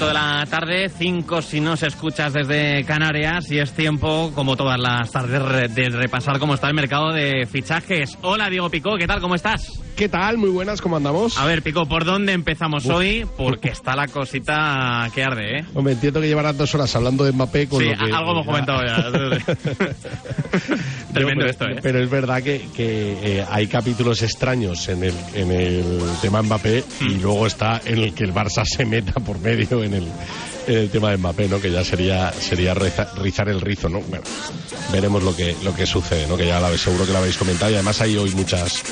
punto de la tarde, cinco si nos escuchas desde Canarias y es tiempo, como todas las tardes, de repasar cómo está el mercado de fichajes. Hola Diego Picó, ¿qué tal? ¿Cómo estás? ¿Qué tal? Muy buenas, ¿cómo andamos? A ver, Picó, ¿por dónde empezamos hoy? Porque está la cosita que arde, ¿eh? Hombre, entiendo que llevarás dos horas hablando de Mbappé con Sí, lo que... algo hemos comentado ya. Tremendo pero, esto, ¿eh? Pero es verdad que, que, eh, hay capítulos extraños en el, en el tema Mbappé y Hmm. luego está en el que el Barça se meta por medio en el, as a el tema de Mbappé, ¿no? Que ya sería sería reza- rizar el rizo, ¿no? Bueno, veremos lo que lo que sucede, ¿no? Que ya la, seguro que lo habéis comentado y además hay hoy muchas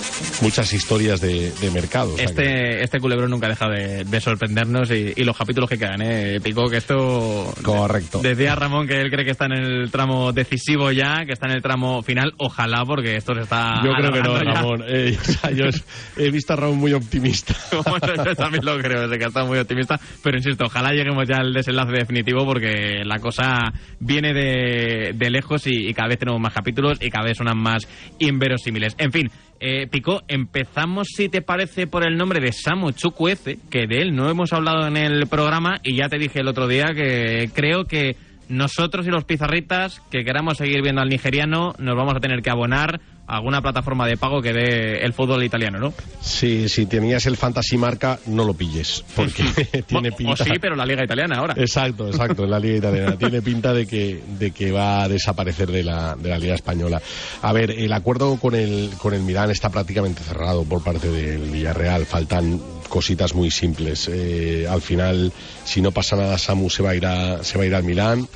muchas historias de, de mercado. o sea que- Este, este culebrón nunca deja de, de sorprendernos y, y los capítulos que quedan, ¿eh? Pico, que esto... Correcto. Decía Ramón que él cree que está en el tramo decisivo ya, que está en el tramo final. Ojalá, porque esto se está... Yo creo que no, ya. Ramón. Eh, o sea, yo es- he visto a Ramón muy optimista. Bueno, yo también lo creo, desde que está muy optimista. Pero insisto, ojalá lleguemos ya al desenlace definitivo porque la cosa viene de, de lejos y, cada vez tenemos más capítulos y cada vez son más inverosímiles. En fin, eh, Pico, empezamos, si te parece, por el nombre de Samu Chukwueze, que de él no hemos hablado en el programa y ya te dije el otro día que creo que nosotros y los pizarritas que queramos seguir viendo al nigeriano nos vamos a tener que abonar alguna plataforma de pago que dé el fútbol italiano, ¿no? Sí, si tenías el Fantasy Marca, no lo pilles, porque tiene pinta... O sí, pero la liga italiana ahora. Exacto, exacto, en la Liga Italiana. Tiene pinta de que, de que va a desaparecer de la, de la Liga Española. A ver, el acuerdo con el, con el Milán está prácticamente cerrado por parte del Villarreal. Faltan cositas muy simples. Eh, al final, si no pasa nada, Samu se va a ir, a, se va a ir al Milán.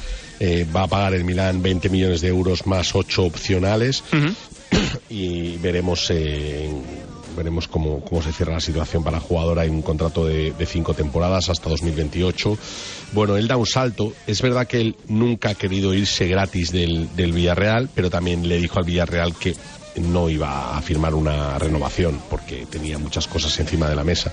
Eh, va a pagar el Milán 20 millones de euros más 8 opcionales y veremos eh, veremos cómo, cómo se cierra la situación para el jugador. Hay un contrato de, de cinco temporadas hasta 2028. Bueno, él da un salto. Es verdad que él nunca ha querido irse gratis del, del Villarreal, pero también le dijo al Villarreal que no iba a firmar una renovación porque tenía muchas cosas encima de la mesa.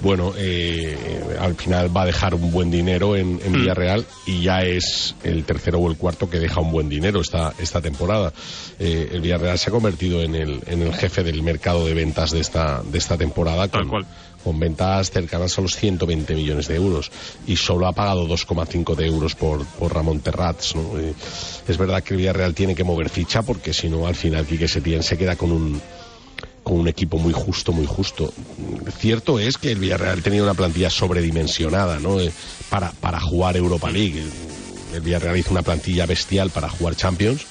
Bueno, eh, al final va a dejar un buen dinero en, en Villarreal y ya es el tercero o el cuarto que deja un buen dinero esta, esta temporada. Eh, el Villarreal se ha convertido en el, en el jefe del mercado de ventas de esta, de esta temporada con, con ventas cercanas a los 120 millones de euros y solo ha pagado 2,5 de euros por, por Ramón Terrats. ¿no? Eh, es verdad que el Villarreal tiene que mover ficha porque si no al final Quique Setién se queda con un con un equipo muy justo, muy justo. Cierto es que el Villarreal tenía una plantilla sobredimensionada ¿no? Eh, para, para jugar Europa League. El Villarreal hizo una plantilla bestial para jugar Champions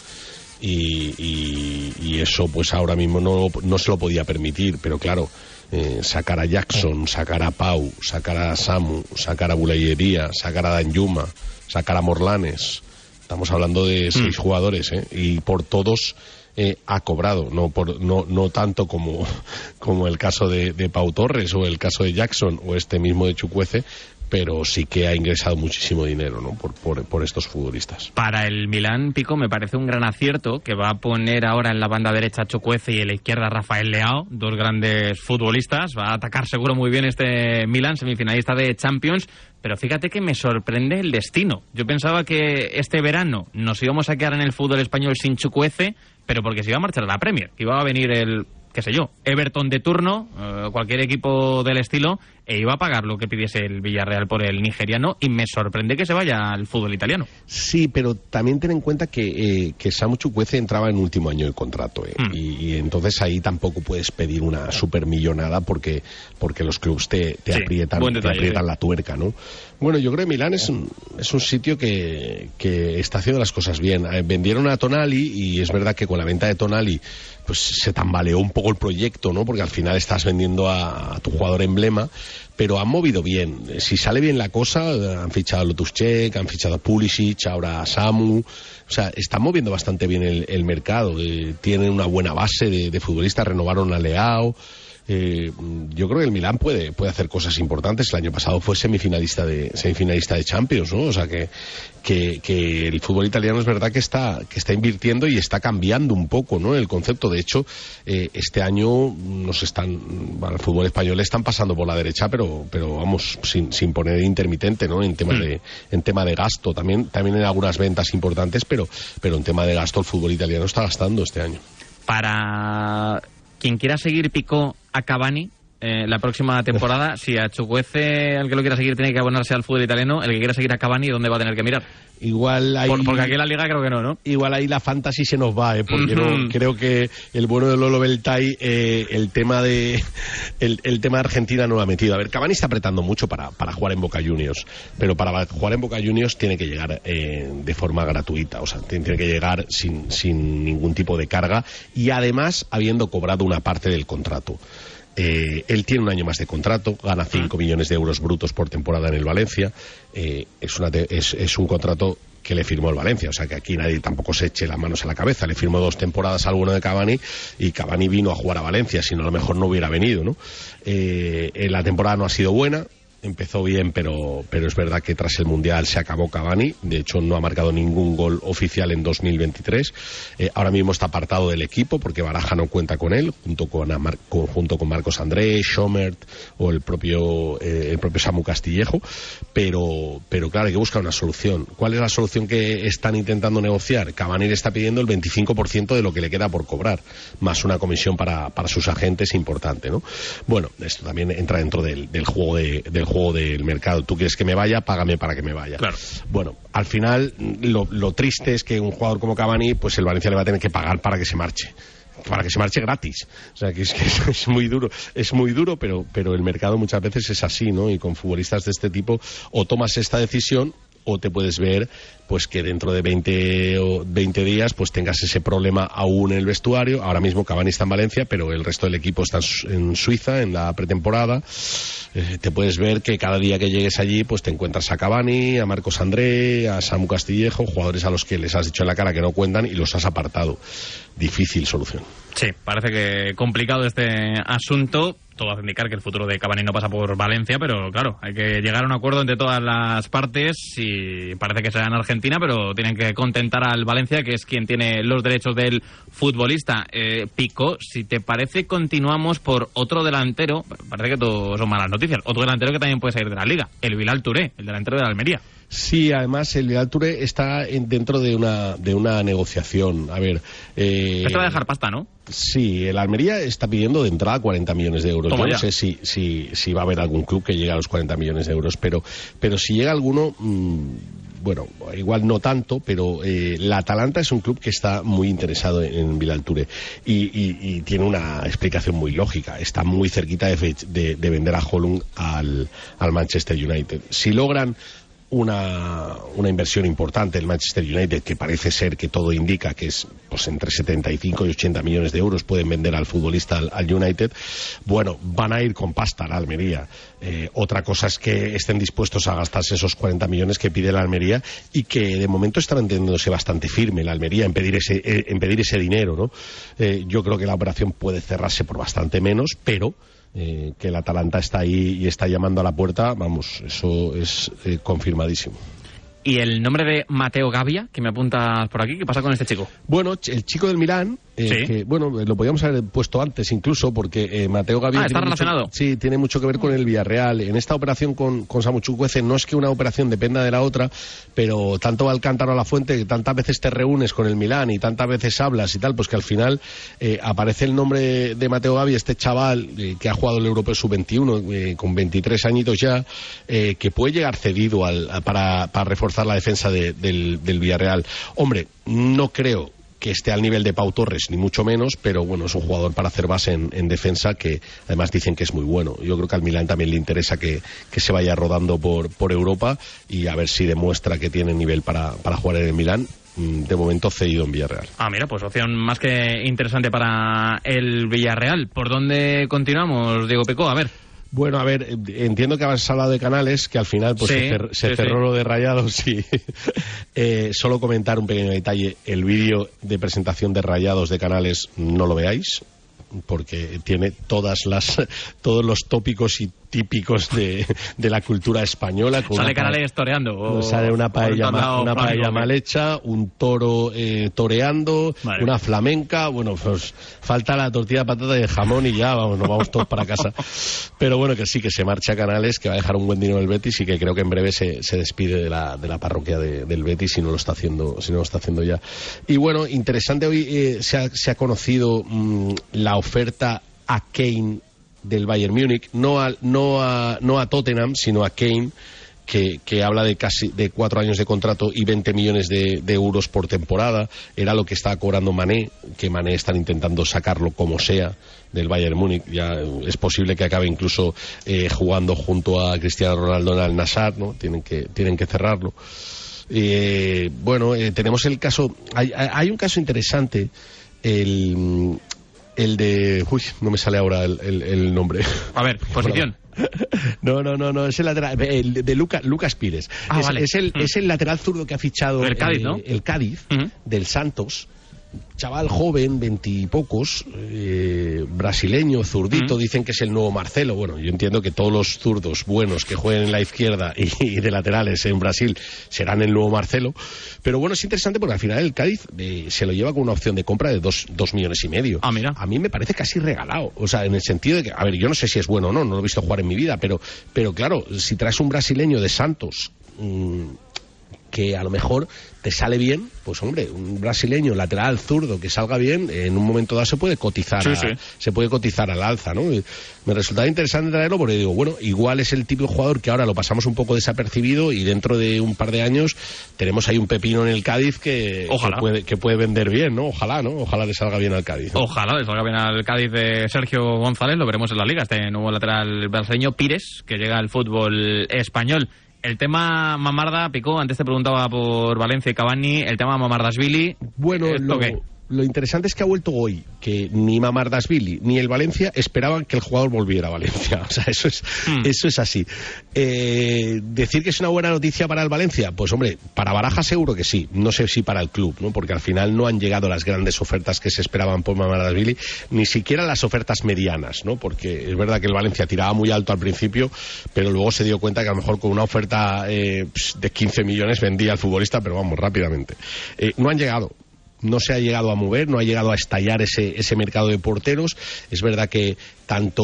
y, y- eso pues ahora mismo no, no se lo podía permitir, pero claro, eh, sacar a Jackson, sacar a Pau, sacar a Samu, sacar a Bulayería, sacar a Danjuma, sacar a Morlanes, estamos hablando de seis jugadores, ¿eh? y por todos eh, ha cobrado, no por no no tanto como como el caso de, de Pau Torres o el caso de Jackson o este mismo de Chucuece, pero sí que ha ingresado muchísimo dinero ¿no? por, por, por estos futbolistas. Para el Milán, Pico, me parece un gran acierto que va a poner ahora en la banda derecha Chocuece y en la izquierda Rafael Leao, dos grandes futbolistas. Va a atacar seguro muy bien este Milán, semifinalista de Champions. Pero fíjate que me sorprende el destino. Yo pensaba que este verano nos íbamos a quedar en el fútbol español sin Chucuece, pero porque se iba a marchar a la Premier, iba a venir el qué sé yo, Everton de turno, eh, cualquier equipo del estilo, e iba a pagar lo que pidiese el Villarreal por el nigeriano, y me sorprende que se vaya al fútbol italiano. Sí, pero también ten en cuenta que, eh, que Samu Chukwueze entraba en último año de contrato, eh, Mm. y, y entonces ahí tampoco puedes pedir una supermillonada porque, porque los clubs te, te Sí, aprietan, te aprietan sí. la tuerca, ¿no? Bueno, yo creo que Milán es un, es un sitio que, que está haciendo las cosas bien. Eh, vendieron a Tonali y es verdad que con la venta de Tonali pues se tambaleó un poco el proyecto, ¿no? Porque al final estás vendiendo a, a tu jugador emblema, pero han movido bien. Si sale bien la cosa, han fichado a Lotuschek, han fichado a Pulisic, ahora a Samu. O sea, están moviendo bastante bien el, el mercado. Eh, tienen una buena base de, de futbolistas, renovaron a Leao. Eh, yo creo que el Milán puede, puede hacer cosas importantes. El año pasado fue semifinalista de, semifinalista de Champions, ¿no? O sea que, que, que el fútbol italiano es verdad que está, que está invirtiendo y está cambiando un poco, ¿no? El concepto. De hecho, eh, este año nos están, bueno, el fútbol español están pasando por la derecha, pero, pero vamos, sin, sin poner intermitente, ¿no? En tema de, en tema de gasto. También, también en algunas ventas importantes, pero, pero en tema de gasto el fútbol italiano está gastando este año. Para quien quiera seguir Pico a Cavani eh, la próxima temporada, si a Chukwueze, el que lo quiera seguir, tiene que abonarse al fútbol italiano, el que quiera seguir a Cavani, ¿dónde va a tener que mirar? Igual ahí, Por- porque aquí en la liga creo que no, ¿no? igual ahí la fantasy se nos va, ¿eh? porque no- creo que el bueno de Lolo Beltay, eh, el tema de el, el tema de Argentina no lo ha metido. A ver, Cavani está apretando mucho para, para jugar en Boca Juniors, pero para jugar en Boca Juniors tiene que llegar eh, de forma gratuita, o sea, tiene, tiene que llegar sin, sin ningún tipo de carga y además habiendo cobrado una parte del contrato. Eh, él tiene un año más de contrato, gana 5 millones de euros brutos por temporada en el Valencia. Eh, es, una te- es, es un contrato que le firmó el Valencia, o sea que aquí nadie tampoco se eche las manos a la cabeza. Le firmó dos temporadas al bueno de Cavani y Cavani vino a jugar a Valencia, si no a lo mejor no hubiera venido. ¿no? Eh, eh, la temporada no ha sido buena, empezó bien, pero, pero es verdad que tras el Mundial se acabó Cavani. De hecho, no ha marcado ningún gol oficial en 2023. Eh, ahora mismo está apartado del equipo porque Baraja no cuenta con él, junto con, Amar- con- junto con Marcos Andrés, Schomert o el propio, eh, el propio Samu Castillejo. Pero, pero claro, hay que buscar una solución. ¿Cuál es la solución que están intentando negociar? Cavani le está pidiendo el 25% de lo que le queda por cobrar, más una comisión para, para sus agentes importante, ¿no? Bueno, esto también entra dentro del, juego de- del juego del mercado. Tú quieres que me vaya, págame para que me vaya. Claro. Bueno, al final lo, lo triste es que un jugador como Cavani, pues el Valencia le va a tener que pagar para que se marche para que se marche gratis. O sea, que es que es, es muy duro, es muy duro, pero, pero el mercado muchas veces es así, ¿no? Y con futbolistas de este tipo, o tomas esta decisión o te puedes ver pues que dentro de 20, o 20 días pues tengas ese problema aún en el vestuario. Ahora mismo Cavani está en Valencia, pero el resto del equipo está en Su- en Suiza en la pretemporada. Eh, te puedes ver que cada día que llegues allí pues te encuentras a Cavani, a Marcos André, a Samu Castillejo, jugadores a los que les has dicho en la cara que no cuentan y los has apartado. Difícil solución. Sí, parece que complicado este asunto. Todo hace indicar que el futuro de Cavani no pasa por Valencia, pero claro, hay que llegar a un acuerdo entre todas las partes y parece que será en Argentina, pero tienen que contentar al Valencia, que es quien tiene los derechos del futbolista. Eh, Pico, si te parece, continuamos por otro delantero. Parece que todo son malas noticias. Otro delantero que también puede salir de la liga, el Bilal Touré, el delantero de la Almería. Sí, además el Vidal Touré está en- dentro de una, de una negociación. A ver. Eh, Este va a dejar pasta, ¿no? Sí, el Almería está pidiendo de entrada 40 millones de euros. Toma Yo no ya. sé si, si, si va a haber algún club que llegue a los 40 millones de euros, pero, pero si llega alguno, mm, bueno, igual no tanto, pero eh, la Atalanta es un club que está muy interesado en, en Vidal Touré y, y- y tiene una explicación muy lógica. Está muy cerquita de, de- de vender a Holland al, al Manchester United. Si logran una, una inversión importante el Manchester United, que parece ser que todo indica que es pues entre 75 y 80 millones de euros pueden vender al futbolista al, al United, bueno, van a ir con pasta la Almería. Eh, otra cosa es que estén dispuestos a gastarse esos 40 millones que pide la Almería y que de momento están entendiéndose bastante firme la Almería en pedir ese, eh, en pedir ese dinero, ¿no? Eh, yo creo que la operación puede cerrarse por bastante menos, pero eh, que el Atalanta está ahí y está llamando a la puerta, vamos, eso es eh, confirmadísimo. Y el nombre de Mateo Gavia, que me apuntas por aquí, ¿qué pasa con este chico? Bueno, el chico del Milán, eh, Sí. que, bueno, lo podíamos haber puesto antes incluso, porque eh, Mateo Gaviria... Ah, está mucho- relacionado. sí, tiene mucho que ver con el Villarreal. En esta operación con, con Samu Chukwueze no es que una operación dependa de la otra, pero tanto va el cántaro a la fuente, que tantas veces te reúnes con el Milán y tantas veces hablas y tal, pues que al final eh, aparece el nombre de Mateo Gavi, este chaval que ha jugado el Europeo Sub-21 eh, con 23 añitos ya, que puede llegar cedido al- a- para, para reforzar la defensa de- del, del Villarreal. Hombre, no creo que esté al nivel de Pau Torres, ni mucho menos, pero bueno, es un jugador para hacer base en, en defensa que además dicen que es muy bueno. Yo creo que al Milán también le interesa que, que se vaya rodando por, por Europa y a ver si demuestra que tiene nivel para, para jugar en el Milán. Mm, De momento cedido en Villarreal. Ah, mira, pues opción más que interesante para el Villarreal. ¿Por dónde continuamos, Diego Pecó? A ver. Bueno, a ver, entiendo que habéis hablado de canales, que al final pues Sí, se, cer- se sí, cerró sí. lo de Rayados y eh, solo comentar un pequeño detalle. El vídeo de presentación de Rayados de canales no lo veáis porque tiene todas las todos los tópicos y típicos de, de la cultura española. con Sale Canales toreando. o- sale una paella, el ma- una paella flamenco. mal hecha, un toro eh, toreando, una flamenca. Bueno, pues falta la tortilla de patata y de jamón y ya, vamos, nos vamos todos para casa. Pero bueno, que sí, que se marcha Canales, que va a dejar un buen dinero el Betis y que creo que en breve se, se despide de la, de la parroquia de- del Betis si no lo está haciendo, si no lo está haciendo ya. Y bueno, interesante hoy eh, se, ha, se ha conocido mm, la oferta a Kane del Bayern Múnich, no a, no a, no a Tottenham, sino a Kane que, que habla de casi de cuatro años de contrato y 20 millones de, euros por temporada. Era lo que estaba cobrando Mané, que Mané están intentando sacarlo como sea del Bayern Múnich. Ya es posible que acabe incluso eh, jugando junto a Cristiano Ronaldo en el Nassar, ¿no? Tienen que, tienen que cerrarlo. Eh, bueno, eh, tenemos el caso, hay, hay- un caso interesante, el, el de, uy, no me sale ahora el, el- el nombre. A ver, posición. No, no, no, no, es el lateral, el de Luca- Lucas Pires. Ah, es, vale. es el, Mm. es el lateral zurdo que ha fichado El Cádiz, ¿no? el Cádiz Ujú. del Santos. Chaval joven, veintipocos, eh, brasileño, zurdito, Mm. dicen que es el nuevo Marcelo. Bueno, yo entiendo que todos los zurdos buenos que jueguen en la izquierda y, y de laterales en Brasil serán el nuevo Marcelo. Pero bueno, es interesante porque al final el Cádiz eh, se lo lleva con una opción de compra de dos, dos millones y medio. Ah, mira. A mí me parece casi regalado. O sea, en el sentido de que, a ver, yo no sé si es bueno o no, no lo he visto jugar en mi vida, pero, pero claro, si traes un brasileño de Santos mm, que a lo mejor te sale bien, pues hombre, un brasileño lateral zurdo que salga bien, en un momento dado se puede cotizar, Sí, a- sí. se puede cotizar al alza, ¿no? Y me resultaba interesante traerlo porque digo, bueno, igual es el tipo de jugador que ahora lo pasamos un poco desapercibido y dentro de un par de años tenemos ahí un pepino en el Cádiz que, Ojalá. que puede, que puede vender bien, ¿no? Ojalá, ¿no? Ojalá le salga bien al Cádiz. ¿no? Ojalá le salga bien al Cádiz de Sergio González, lo veremos en la liga, este nuevo lateral brasileño Pires, que llega al fútbol español. El tema Mamarda, Picó, antes te preguntaba por Valencia y Cavani, el tema Mamardasvili, Bueno, ¿esto lo, qué? Lo interesante es que ha vuelto hoy, que ni Mamardasvili ni el Valencia esperaban que el jugador volviera a Valencia. O sea, eso es, Hmm. eso es así. Eh, decir que es una buena noticia para el Valencia, pues hombre, para Baraja seguro que sí. No sé si para el club, ¿no? Porque al final no han llegado las grandes ofertas que se esperaban por Mamardasvili, ni siquiera las ofertas medianas, ¿no? Porque es verdad que el Valencia tiraba muy alto al principio, pero luego se dio cuenta que a lo mejor con una oferta eh, de 15 millones vendía al futbolista, pero vamos, rápidamente. Eh, no han llegado no se ha llegado a mover, no ha llegado a estallar ese, ese mercado de porteros. Es verdad que tanto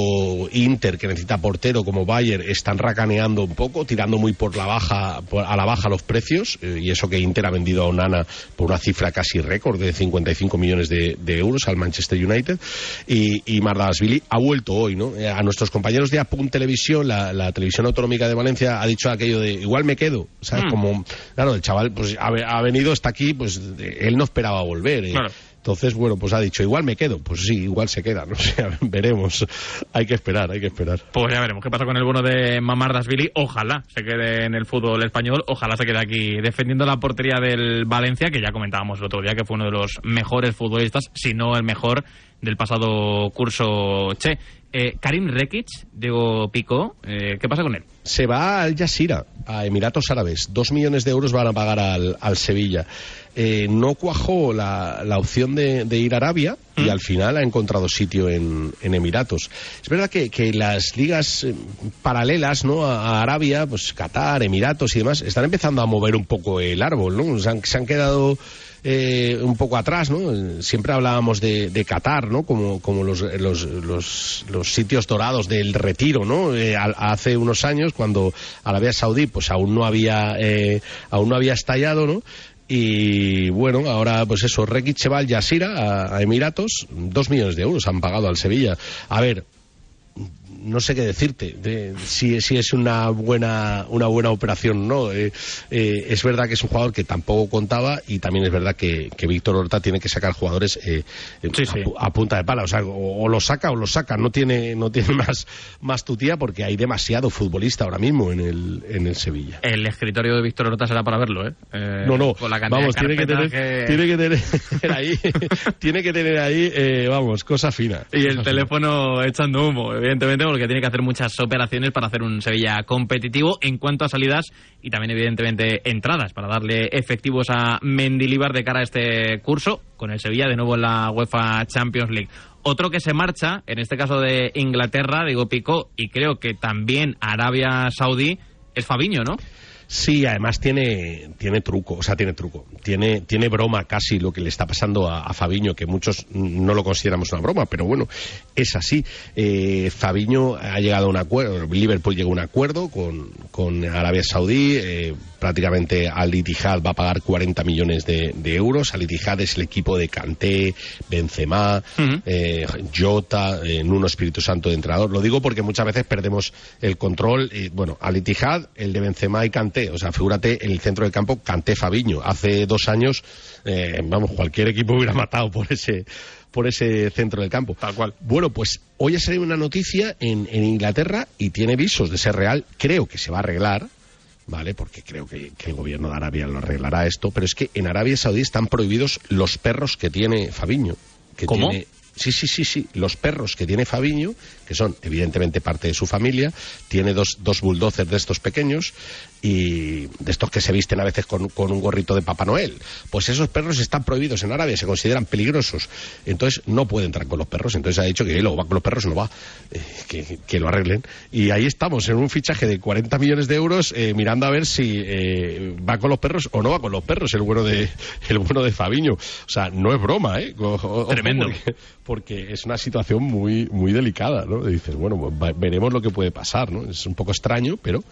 Inter, que necesita portero, como Bayern están racaneando un poco, tirando muy por la baja, por- a la baja los precios, eh, y eso que Inter ha vendido a Onana por una cifra casi récord de 55 millones de, de euros al Manchester United, y, y Mardasvili ha vuelto hoy, ¿no? Eh, A nuestros compañeros de Apunt Televisión, la, la televisión autonómica de Valencia, ha dicho aquello de igual me quedo, ¿sabes? Mm. Como, claro, el chaval pues ha, ha venido, está aquí, pues él no esperaba volver. eh. Claro. Entonces, bueno, pues ha dicho, igual me quedo. Pues sí, igual se queda, no sé, veremos. Hay que esperar, hay que esperar. Pues ya veremos qué pasa con el bueno de Mamardasvili. Ojalá se quede en el fútbol español, ojalá se quede aquí defendiendo la portería del Valencia, que ya comentábamos el otro día que fue uno de los mejores futbolistas, si no el mejor del pasado curso Che. Eh, Karim Rekic, Diego Pico, eh, ¿qué pasa con él? se va al Yasira, a Emiratos Árabes. Dos millones de euros van a pagar al, al Sevilla. Eh, no cuajó la, la opción de, de, ir a Arabia y ¿Mm? al final ha encontrado sitio en, en Emiratos. Es verdad que, que, las ligas eh, paralelas ¿no? a, a, Arabia, pues Qatar, Emiratos y demás, están empezando a mover un poco el árbol. ¿no? Se, han, se han quedado eh, un poco atrás, ¿no? Siempre hablábamos de, Qatar, ¿no? Como, como los, los, los, los, sitios dorados del retiro, ¿no? Eh, hace unos años, cuando Arabia Saudí, pues aún no había, eh, aún no había estallado, ¿no? Y bueno, ahora pues eso, Rekic se Yasira, a Emiratos, dos millones de euros han pagado al Sevilla. A ver, no sé qué decirte de, si, si, es una buena una buena operación no. Eh, eh, es verdad que es un jugador que tampoco contaba y también es verdad que, que Víctor Horta tiene que sacar jugadores eh, sí, sí. A, punta de pala. O sea o, o, lo saca o lo saca. No tiene no tiene más más tutía porque hay demasiado futbolista ahora mismo en el en el Sevilla. El escritorio de Víctor Horta será para verlo eh, no no. con la vamos tiene que tener que... tiene que tener ahí tiene que tener ahí eh, vamos cosa fina y cosa el teléfono fina. echando humo evidentemente porque tiene que hacer muchas operaciones para hacer un Sevilla competitivo en cuanto a salidas y también evidentemente entradas para darle efectivos a Mendilibar de cara a este curso con el Sevilla de nuevo en la UEFA Champions League. Otro que se marcha, en este caso de Inglaterra, digo Pico, y creo que también Arabia Saudí, es Fabiño, ¿no? Sí, además tiene, tiene truco, o sea, tiene truco. Tiene, tiene broma casi lo que le está pasando a, Fabiño, que muchos no lo consideramos una broma, pero bueno, es así. Eh, Fabiño ha llegado a un acuerdo, Liverpool llegó a un acuerdo con, con Arabia Saudí, eh, prácticamente Al Ittihad va a pagar 40 millones de, de, euros. Al Ittihad es el equipo de Kanté, Benzema, uh -huh. eh, Jota, eh, Nuno Espíritu Santo de entrenador. Lo digo porque muchas veces perdemos el control. Eh, bueno, Al Ittihad, el de Benzema y Kanté. O sea, figúrate en el centro del campo Kanté Fabiño. Hace dos años, eh, vamos, cualquier equipo hubiera matado por ese por ese centro del campo. Tal cual. Bueno, pues hoy ha salido una noticia en, en Inglaterra y tiene visos de ser real. Creo que se va a arreglar. ¿Vale? Porque creo que, que, el gobierno de Arabia lo arreglará esto, pero es que en Arabia Saudí están prohibidos los perros que tiene Fabiño. Que ¿Cómo? Tiene, sí, sí, sí, sí, los perros que tiene Fabiño, que son evidentemente parte de su familia, tiene dos, dos bulldozers de estos pequeños y de estos que se visten a veces con, con, un gorrito de Papá Noel. Pues esos perros están prohibidos en Arabia, se consideran peligrosos. Entonces no puede entrar con los perros. Entonces ha dicho que él o va con los perros no va, eh, que, que, lo arreglen. Y ahí estamos, en un fichaje de 40 millones de euros, eh, mirando a ver si eh, va con los perros o no va con los perros, el bueno de, el bueno de Fabiño. O sea, no es broma, ¿eh? O, Tremendo. Porque, porque, es una situación muy, muy delicada, ¿no? Dices, bueno, pues veremos lo que puede pasar, ¿no? Es un poco extraño, pero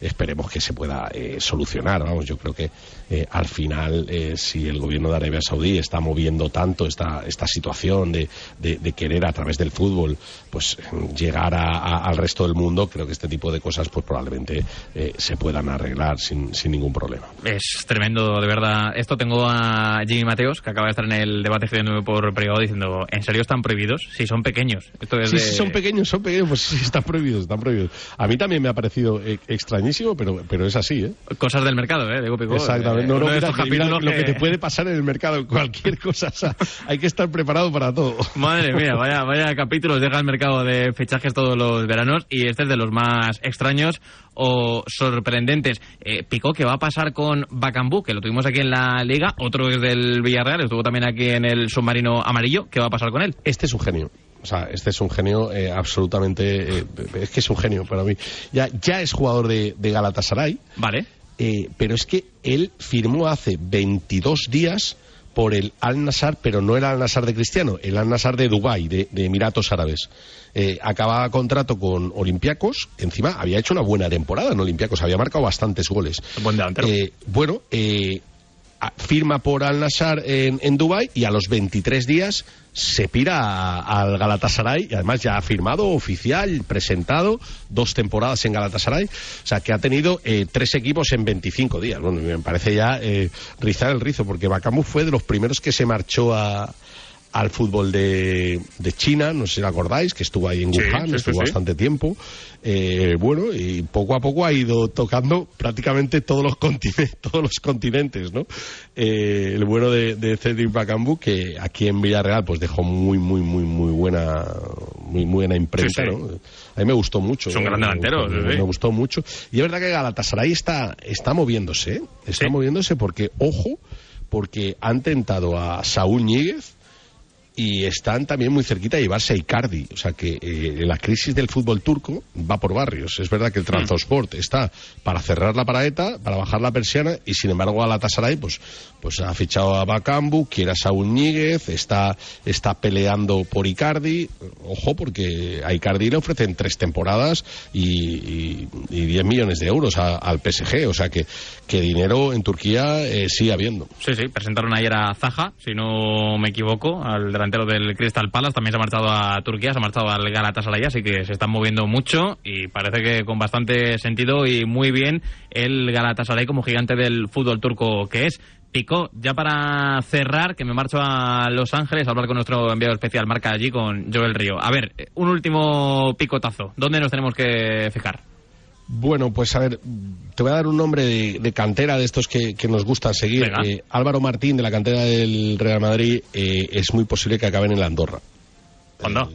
esperemos que se pueda eh, solucionar. Vamos, yo creo que eh, al final, eh, si el gobierno de Arabia Saudí está moviendo tanto esta, esta situación de, de, de querer a través del fútbol, pues llegar a, a, al resto del mundo, creo que este tipo de cosas, pues probablemente eh, se puedan arreglar sin, sin ningún problema. Es tremendo, de verdad. Esto tengo a Jimmy Mateos, que acaba de estar en el debate escribiéndome por privado diciendo, ¿en serio están prohibidos? Si son pequeños. Esto es sí, de... son pequeños, son pequeños, pues sí, están prohibidos, están prohibidos. A mí también me ha parecido extrañísimo, pero, pero es así, ¿eh? Cosas del mercado, ¿eh? Digo, Exactamente. No, no, mira, mira lo que... que te puede pasar en el mercado, cualquier cosa. O sea, hay que estar preparado para todo. Madre mía, vaya, vaya capítulos deja el mercado de fichajes todos los veranos y este es de los más extraños o sorprendentes. Eh, Picó, ¿qué va a pasar con Bacambú? Que lo tuvimos aquí en la Liga, otro es del Villarreal, estuvo también aquí en el submarino amarillo. ¿Qué va a pasar con él? Este es un genio. O sea, este es un genio eh, absolutamente. Eh, es que es un genio para mí. Ya, ya es jugador de, de Galatasaray. Vale. Eh, pero es que él firmó hace 22 días por el Al Nassr, pero no el Al Nassr de Cristiano, el Al Nassr de Dubái, de, de, Emiratos Árabes. Eh, acababa contrato con Olympiacos, encima había hecho una buena temporada en Olympiacos, había marcado bastantes goles. Buen delantero. Eh, bueno, firma por Al Nassr en, en Dubái y a los 23 días se pira al Galatasaray y además ya ha firmado oficial, presentado dos temporadas en Galatasaray, o sea que ha tenido eh, tres equipos en 25 días. Bueno, me parece ya eh, rizar el rizo porque Bacamu fue de los primeros que se marchó a, al fútbol de, de China, no sé si acordáis, que estuvo ahí en Sí, Wuhan, sí, estuvo sí. bastante tiempo. Eh, bueno, y poco a poco ha ido tocando prácticamente todos los continentes, todos los continentes, ¿no? Eh, el bueno de, de Cedric Bakambu, que aquí en Villarreal pues dejó muy, muy, muy, muy buena, muy, buena imprenta. ¿no? A mí me gustó mucho. Es un ¿eh? gran delantero, me, gustó mucho. Y es verdad que Galatasaray está, está moviéndose, ¿eh? Está moviéndose porque, ojo, porque han tentado a Saúl Ñíguez y están también muy cerquita de llevarse a Icardi. O sea que eh, la crisis del fútbol turco va por barrios. Es verdad que el Transport está para cerrar la paraeta, para bajar la persiana, y sin embargo Galatasaray pues, pues ha fichado a Bakambu, quiere a Saúl Ñíguez, está, está peleando por Icardi. Ojo, porque a Icardi le ofrecen tres temporadas y, y, y 10 millones de euros a- al PSG. O sea que, que dinero en Turquía eh, sigue habiendo. Sí, sí, presentaron ayer a Zaha, si no me equivoco, al del Crystal Palace, también se ha marchado a Turquía, se ha marchado al Galatasaray, así que se están moviendo mucho y parece que con bastante sentido y muy bien el Galatasaray como gigante del fútbol turco que es. Pico, ya para cerrar, que me marcho a Los Ángeles a hablar con nuestro enviado especial, marca allí con Joel Río. A ver, un último picotazo. ¿Dónde nos tenemos que fijar? Bueno, pues a ver, te voy a dar un nombre de, de cantera de estos que, que nos gustan seguir. Eh, Álvaro Martín, de la cantera del Real Madrid, eh, es muy posible que acaben en la Andorra. ¿Cuándo?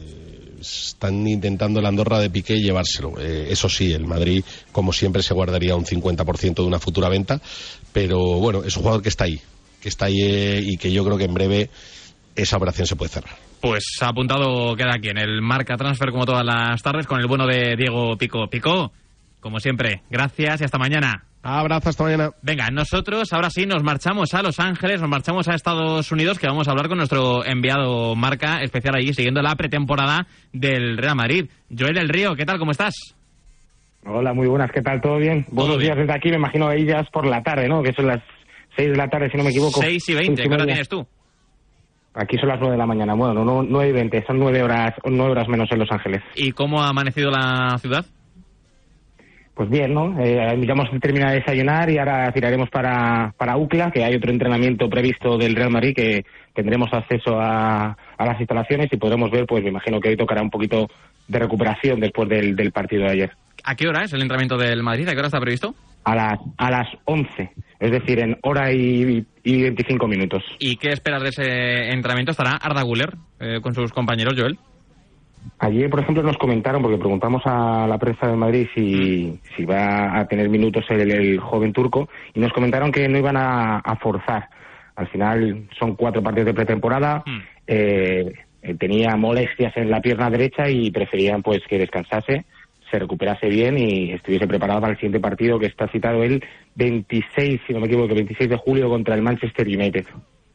Están intentando la Andorra de Piqué llevárselo. Eh, eso sí, el Madrid, como siempre, se guardaría un 50% de una futura venta. Pero bueno, es un jugador que está ahí. Que está ahí eh, y que yo creo que en breve esa operación se puede cerrar. Pues apuntado queda aquí en el marca transfer como todas las tardes con el bueno de Diego Pico. Pico, como siempre, gracias y hasta mañana. Abrazo, hasta mañana. Venga, nosotros ahora sí nos marchamos a Los Ángeles, nos marchamos a Estados Unidos, que vamos a hablar con nuestro enviado marca especial allí, siguiendo la pretemporada del Real Madrid. Joel del Río, ¿qué tal? ¿Cómo estás? Hola, muy buenas, ¿qué tal? ¿Todo bien? Buenos bien. días desde aquí, me imagino ahí ya es por la tarde, ¿no? Que son las 6 de la tarde, si no me equivoco. 6 y 20, Seis ¿qué hora tienes tú? Aquí son las 9 de la mañana, bueno, no, 9 y 20, son 9 horas, 9 horas menos en Los Ángeles. ¿Y cómo ha amanecido la ciudad? Pues bien, ¿no? Eh, ya hemos terminado de desayunar y ahora tiraremos para, para UCLA, que hay otro entrenamiento previsto del Real Madrid que tendremos acceso a, a las instalaciones y podremos ver, pues me imagino que hoy tocará un poquito de recuperación después del, del partido de ayer. ¿A qué hora es el entrenamiento del Madrid? ¿A qué hora está previsto? A las, a las 11, es decir, en hora y, y 25 minutos. ¿Y qué esperas de ese entrenamiento? ¿Estará Arda Güler eh, con sus compañeros, Joel? Ayer, por ejemplo, nos comentaron, porque preguntamos a la prensa de Madrid si, si va a tener minutos el, el joven turco, y nos comentaron que no iban a, a forzar. Al final son cuatro partidos de pretemporada, eh, eh, tenía molestias en la pierna derecha y preferían pues que descansase, se recuperase bien y estuviese preparado para el siguiente partido que está citado el 26, si no me equivoco, 26 de julio contra el Manchester United.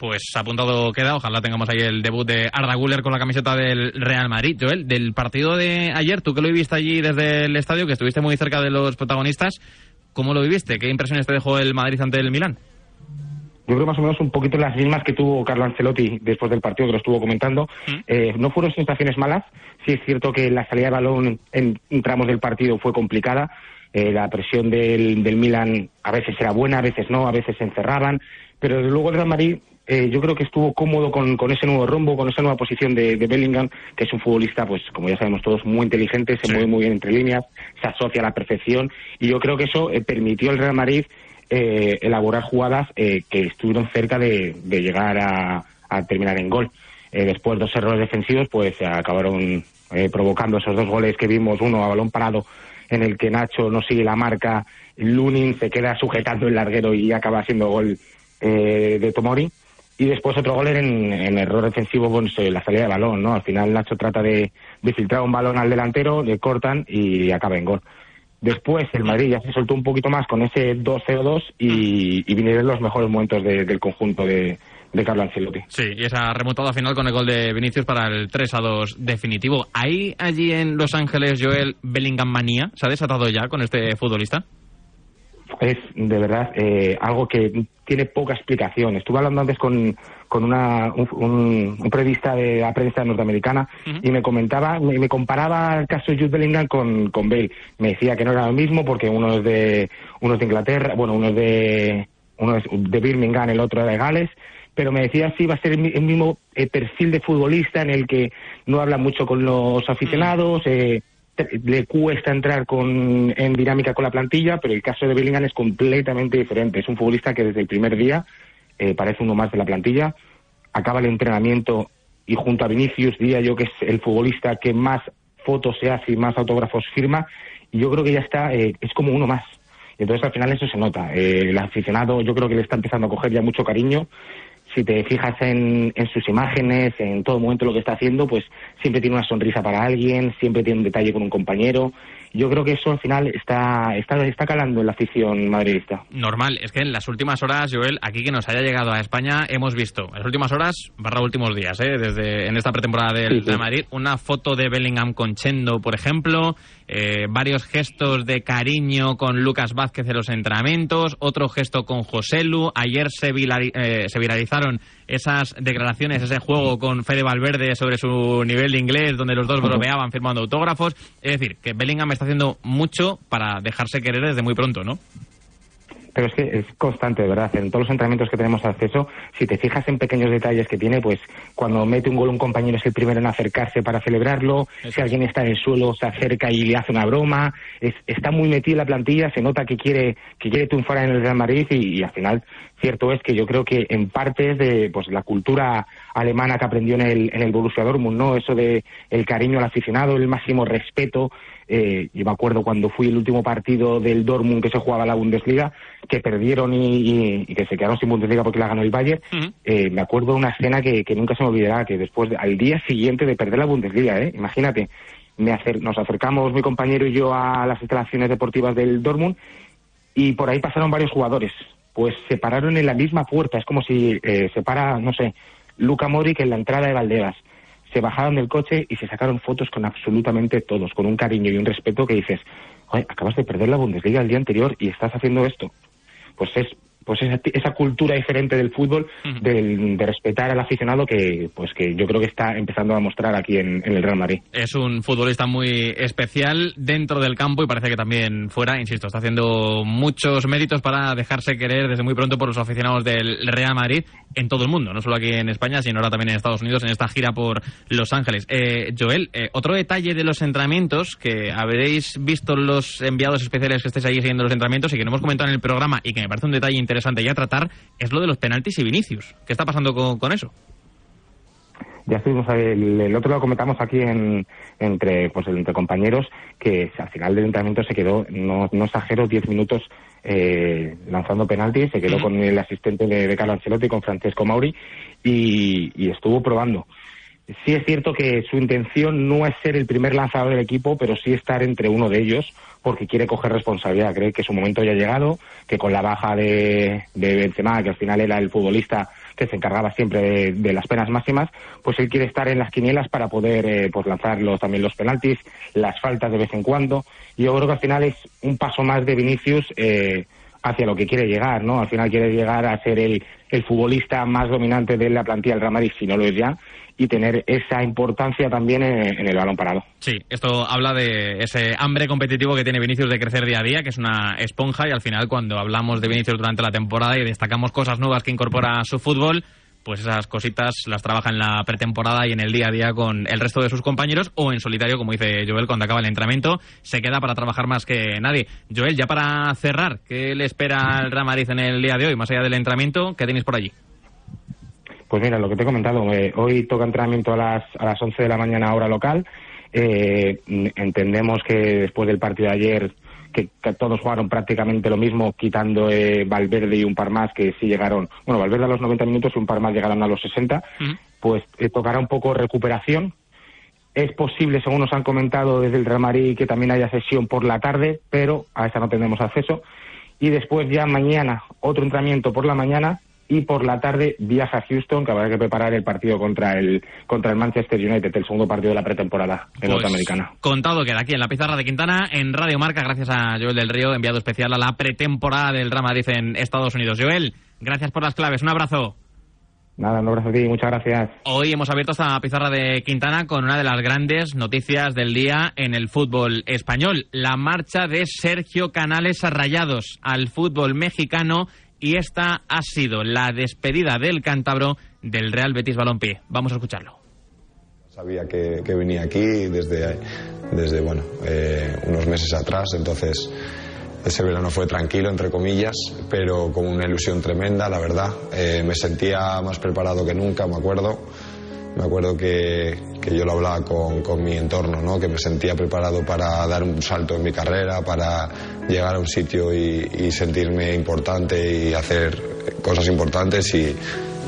Pues apuntado queda, ojalá tengamos ahí el debut de Arda Güler con la camiseta del Real Madrid. Joel, del partido de ayer, tú que lo viviste allí desde el estadio, que estuviste muy cerca de los protagonistas, ¿cómo lo viviste? ¿Qué impresiones te dejó el Madrid ante el Milán? yo creo más o menos un poquito las mismas que tuvo Carlo Ancelotti después del partido que lo estuvo comentando. Eh, no fueron sensaciones malas. Sí es cierto que la salida de balón en tramos del partido fue complicada. Eh, la presión del, del Milan a veces era buena, a veces no, a veces se encerraban. Pero desde luego el Real Madrid eh, yo creo que estuvo cómodo con, con ese nuevo rombo, con esa nueva posición de, de Bellingham, que es un futbolista, pues como ya sabemos todos, muy inteligente, se mueve muy bien entre líneas, se asocia a la perfección. Y yo creo que eso eh, permitió al Real Madrid eh, elaborar jugadas eh, que estuvieron cerca de, de llegar a, a terminar en gol. Eh, después dos errores defensivos pues acabaron eh, provocando esos dos goles que vimos, uno a balón parado en el que Nacho no sigue la marca, Lunin se queda sujetando el larguero y acaba siendo gol eh, de Tomori. Y después otro gol en, en error defensivo, eh, la salida de balón, ¿no? Al final Nacho trata de, de filtrar un balón al delantero, le cortan y acaba en gol. Después el Madrid ya se soltó un poquito más con ese 2-0-2 y, y vinieron los mejores momentos de- del conjunto de, de Carlo Ancelotti. Sí, y esa remontada final con el gol de Vinicius para el 3 a 2 definitivo. ¿Hay allí en Los Ángeles, Joel, Bellingham manía? ¿Se ha desatado ya con este futbolista? Es de verdad eh, algo que tiene poca explicación. Estuve hablando antes con, con una, un, un- un periodista de la prensa norteamericana y me comentaba, me, me comparaba el caso de Jude Bellingham con, con Bale. Me decía que no era lo mismo porque uno es de, uno es de Inglaterra, bueno, uno es de, uno es de Birmingham, el otro de Gales, pero me decía si va a ser el mismo eh, perfil de futbolista en el que no habla mucho con los aficionados, eh, le cuesta entrar con, en dinámica con la plantilla, pero el caso de Bellingham es completamente diferente. Es un futbolista que desde el primer día eh, parece uno más de la plantilla, acaba el entrenamiento y junto a Vinicius, diría yo que es el futbolista que más fotos se hace y más autógrafos firma, y yo creo que ya está, eh, es como uno más. Entonces al final eso se nota. Eh, el aficionado yo creo que le está empezando a coger ya mucho cariño si te fijas en, en, sus imágenes, en todo momento lo que está haciendo, pues siempre tiene una sonrisa para alguien, siempre tiene un detalle con un compañero. Yo creo que eso al final está, está, está calando en la afición madridista. Normal, es que en las últimas horas, Joel, aquí que nos haya llegado a España, hemos visto, en las últimas horas, barra últimos días, ¿eh? desde en esta pretemporada del de Madrid, una foto de Bellingham con Chendo, por ejemplo, eh, varios gestos de cariño con Lucas Vázquez en los entrenamientos, otro gesto con Joselu, ayer se, eh, se viralizaron esas declaraciones, ese juego con Fede Valverde sobre su nivel de inglés, donde los dos bromeaban firmando autógrafos. Es decir, que Bellingham está haciendo mucho para dejarse querer desde muy pronto, ¿no? Pero es que es constante, de verdad. En todos los entrenamientos que tenemos acceso, si te fijas en pequeños detalles que tiene, pues cuando mete un gol un compañero es el primero en acercarse para celebrarlo, si alguien está en el suelo se acerca y le hace una broma, está muy metido en la plantilla, se nota que quiere que quiere triunfar en el Real Madrid y, al final cierto es que yo creo que en parte es de pues la cultura alemana que aprendió en el en el Borussia Dortmund, ¿no? Eso de el cariño al aficionado, el máximo respeto, eh, yo me acuerdo cuando fui el último partido del Dortmund que se jugaba la Bundesliga, que perdieron y, que se quedaron sin Bundesliga porque la ganó el Bayern. eh, me acuerdo de una escena que, nunca se me olvidará, que después, al día siguiente de perder la Bundesliga, ¿eh? imagínate, me nos acercamos mi compañero y yo a las instalaciones deportivas del Dortmund y por ahí pasaron varios jugadores. Pues se pararon en la misma puerta, es como si eh, se para, no sé, Luca Modric en la entrada de Valderas se bajaron del coche y se sacaron fotos con absolutamente todos, con un cariño y un respeto que dices, acabas de perder la Bundesliga el día anterior y estás haciendo esto. Pues es pues esa, esa cultura diferente del fútbol, de respetar al aficionado que pues que yo creo que está empezando a mostrar aquí en, el Real Madrid. Es un futbolista muy especial dentro del campo y parece que también fuera, insisto, está haciendo muchos méritos para dejarse querer desde muy pronto por los aficionados del Real Madrid en todo el mundo, no solo aquí en España, sino ahora también en Estados Unidos en esta gira por Los Ángeles. Eh, Joel, eh, otro detalle de los entrenamientos que habréis visto los enviados especiales que estéis ahí siguiendo los entrenamientos y que no hemos comentado en el programa y que me parece un detalle interesante interesante ya tratar es lo de los penaltis y Vinicius. ¿Qué está pasando con, eso? ya estuvimos el, el, otro lo comentamos aquí en, entre pues entre compañeros que al final del entrenamiento se quedó no, no exagero 10 minutos eh, lanzando penaltis se quedó con el asistente de, de Carlo Ancelotti con Francesco Mauri y, y, estuvo probando sí es cierto que su intención no es ser el primer lanzador del equipo pero sí estar entre uno de ellos porque quiere coger responsabilidad, cree que su momento ya ha llegado, que con la baja de, de Benzema, que al final era el futbolista que se encargaba siempre de, las penas máximas, pues él quiere estar en las quinielas para poder eh, pues lanzar también los penaltis, las faltas de vez en cuando. Y yo creo que al final es un paso más de Vinicius eh, hacia lo que quiere llegar, ¿no? Al final quiere llegar a ser el, el futbolista más dominante de la plantilla del Real Madrid, si no lo es ya, y tener esa importancia también en, el balón parado. Sí, esto habla de ese hambre competitivo que tiene Vinicius de crecer día a día, que es una esponja y al final cuando hablamos de Vinicius durante la temporada y destacamos cosas nuevas que incorpora su fútbol, pues esas cositas las trabaja en la pretemporada y en el día a día con el resto de sus compañeros o en solitario, como dice Joel, cuando acaba el entrenamiento, se queda para trabajar más que nadie. Joel, ya para cerrar, ¿qué le espera al Real Madrid en el día de hoy, más allá del entrenamiento? ¿Qué tenéis por allí? Pues mira, lo que te he comentado, eh, hoy toca entrenamiento a las, a las 11 de la mañana hora local. Eh, entendemos que después del partido de ayer, que, todos jugaron prácticamente lo mismo, quitando eh, Valverde y un par más que sí llegaron, bueno, Valverde a los 90 minutos y un par más llegaron a los 60, pues tocará un poco recuperación. Es posible, según nos han comentado desde el Real Madrid, que también haya sesión por la tarde, pero a esa no tendremos acceso. Y después ya mañana, otro entrenamiento por la mañana y por la tarde viaja a Houston que habrá que preparar el partido contra el contra el Manchester United, el segundo partido de la pretemporada en pues, Norteamericana. Contado queda aquí en la pizarra de Quintana en Radio Marca gracias a Joel del Río, enviado especial a la pretemporada del Real Madrid en Estados Unidos. Joel, gracias por las claves, un abrazo. Nada, un abrazo a ti, muchas gracias. Hoy hemos abierto esta pizarra de Quintana con una de las grandes noticias del día en el fútbol español, la marcha de Sergio Canales a Rayados al fútbol mexicano y esta ha sido la despedida del cántabro del Real Betis Balompié. Vamos a escucharlo. Sabía que, que venía aquí desde, desde bueno, eh, unos meses atrás, entonces ese verano fue tranquilo, entre comillas, pero con una ilusión tremenda, la verdad. Eh, me sentía más preparado que nunca, me acuerdo. Me acuerdo que, que yo lo hablaba con, con, mi entorno, ¿no? que me sentía preparado para dar un salto en mi carrera, para llegar a un sitio y, sentirme importante y hacer cosas importantes y,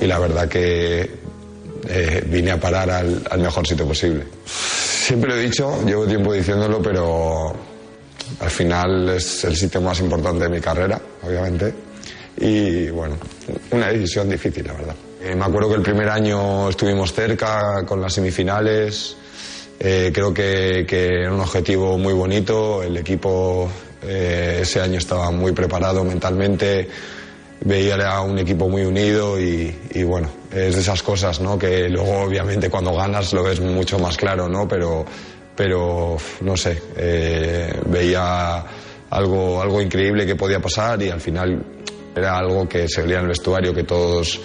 y la verdad que eh, vine a parar al, al, mejor sitio posible. Siempre lo he dicho, llevo tiempo diciéndolo, pero al final es el sitio más importante de mi carrera, obviamente. Y bueno, una decisión difícil, la verdad. Eh, me acuerdo que el primer año estuvimos cerca con las semifinales. Eh, creo que, que, era un objetivo muy bonito. El equipo eh, ese año estaba muy preparado mentalmente veía a un equipo muy unido y, y, bueno, es de esas cosas, ¿no? Que luego obviamente cuando ganas lo ves mucho más claro, ¿no? Pero, pero no sé, eh, veía algo, algo increíble que podía pasar y al final era algo que se veía en el vestuario, que todos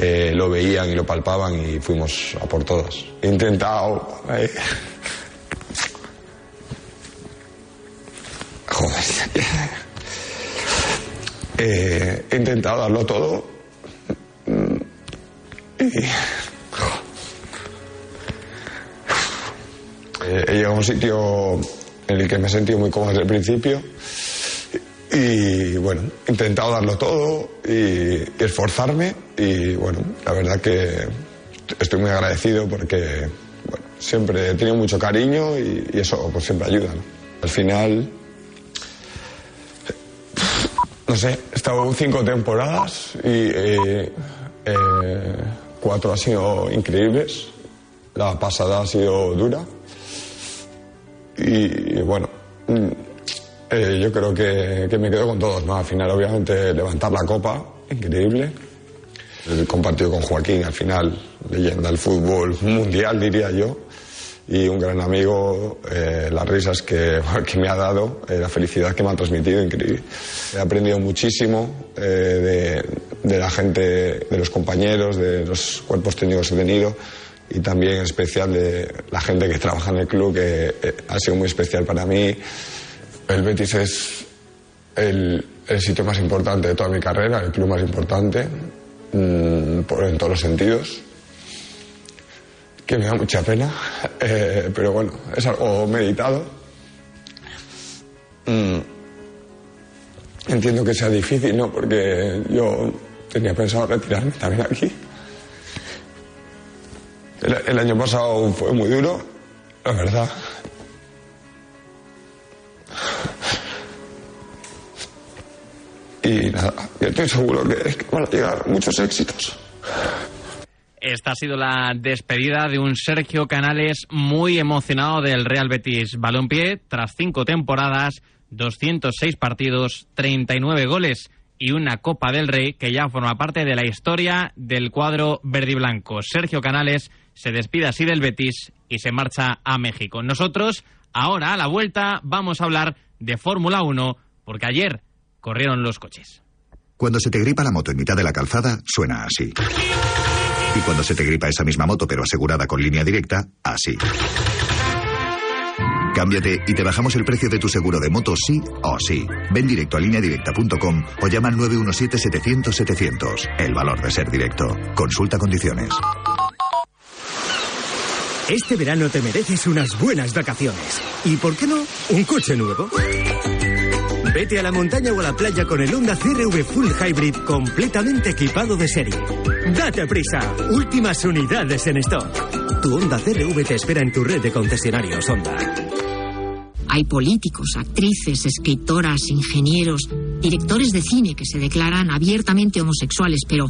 eh, lo veían y lo palpaban y fuimos a por todas. He intentado... Joder. Eh, he intentado darlo todo. Y... Eh, he llegado a un sitio en el que me he sentido muy cómodo desde el principio. Y bueno, he intentado darlo todo y, esforzarme. Y bueno, la verdad que estoy muy agradecido porque siempre he tenido mucho cariño y, eso pues siempre ayuda. Al final no sé, he estado cinco temporadas y eh, eh, cuatro han sido increíbles. La pasada ha sido dura. Y bueno, eh, yo creo que, que, me quedo con todos, ¿no? Al final, obviamente, levantar la copa, increíble. El compartido con Joaquín, al final, leyenda del fútbol mundial, diría yo y un gran amigo, eh, las risas que, que, me ha dado, eh, la felicidad que me ha transmitido, increíble. He aprendido muchísimo eh, de, de, la gente, de los compañeros, de los cuerpos técnicos que he tenido y también en especial de la gente que trabaja en el club, que eh, ha sido muy especial para mí. El Betis es el, sitio más importante de toda mi carrera, el club más importante, por, en todos los sentidos que me da mucha pena, eh, pero bueno, es algo meditado. Mm. Entiendo que sea difícil, ¿no? Porque yo tenía pensado retirarme también aquí. El, el año pasado fue muy duro, la verdad. Y nada, yo estoy seguro que, van a llegar muchos éxitos. Esta ha sido la despedida de un Sergio Canales muy emocionado del Real Betis Balompié tras cinco temporadas, 206 partidos, 39 goles y una Copa del Rey que ya forma parte de la historia del cuadro verde y blanco. Sergio Canales se despide así del Betis y se marcha a México. Nosotros, ahora a la vuelta, vamos a hablar de Fórmula 1 porque ayer corrieron los coches. Cuando se te gripa la moto en mitad de la calzada, suena así. Y cuando se te gripa esa misma moto pero asegurada con línea directa, así. Cámbiate y te bajamos el precio de tu seguro de moto sí o sí. Ven directo a lineadirecta.com o llama al 917-700-700. El valor de ser directo. Consulta condiciones. Este verano te mereces unas buenas vacaciones. ¿Y por qué no? Un coche nuevo. Vete a la montaña o a la playa con el Honda CRV Full Hybrid completamente equipado de serie. Date prisa, últimas unidades en stock. Tu Honda CRV te espera en tu red de concesionarios Honda. Hay políticos, actrices, escritoras, ingenieros, directores de cine que se declaran abiertamente homosexuales, pero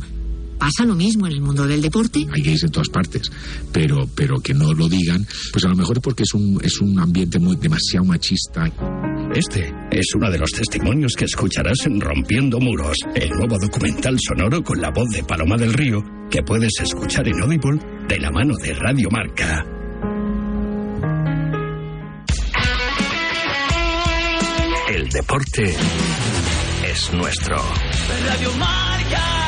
¿Pasa lo mismo en el mundo del deporte? Hay gays en todas partes, pero, pero que no lo digan, pues a lo mejor porque es un, es un ambiente muy demasiado machista. Este es uno de los testimonios que escucharás en Rompiendo Muros, el nuevo documental sonoro con la voz de Paloma del Río, que puedes escuchar en Audible de la mano de Radio Marca. El deporte es nuestro. Radio Marca.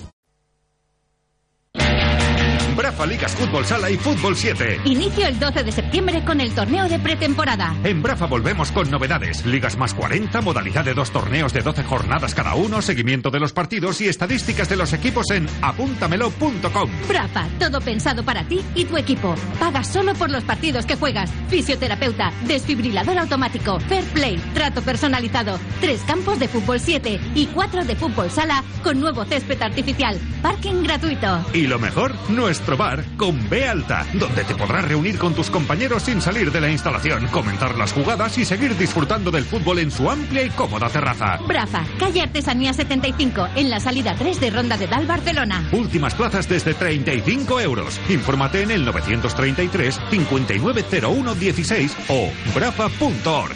Brafa Ligas Fútbol Sala y Fútbol 7. Inicio el 12 de septiembre con el torneo de pretemporada. En Brafa volvemos con novedades. Ligas más 40, modalidad de dos torneos de 12 jornadas cada uno, seguimiento de los partidos y estadísticas de los equipos en apúntamelo.com. Brafa, todo pensado para ti y tu equipo. Pagas solo por los partidos que juegas. Fisioterapeuta, desfibrilador automático, fair play, trato personalizado. Tres campos de fútbol 7 y cuatro de fútbol sala con nuevo césped artificial. Parking gratuito. Y lo mejor, nuestro bar con B Alta, donde te podrás reunir con tus compañeros sin salir de la instalación, comentar las jugadas y seguir disfrutando del fútbol en su amplia y cómoda terraza. Brafa, calle Artesanía 75, en la salida 3 de Ronda de Dal, Barcelona. Últimas plazas desde 35 euros. Infórmate en el 933 590116 o brafa.org.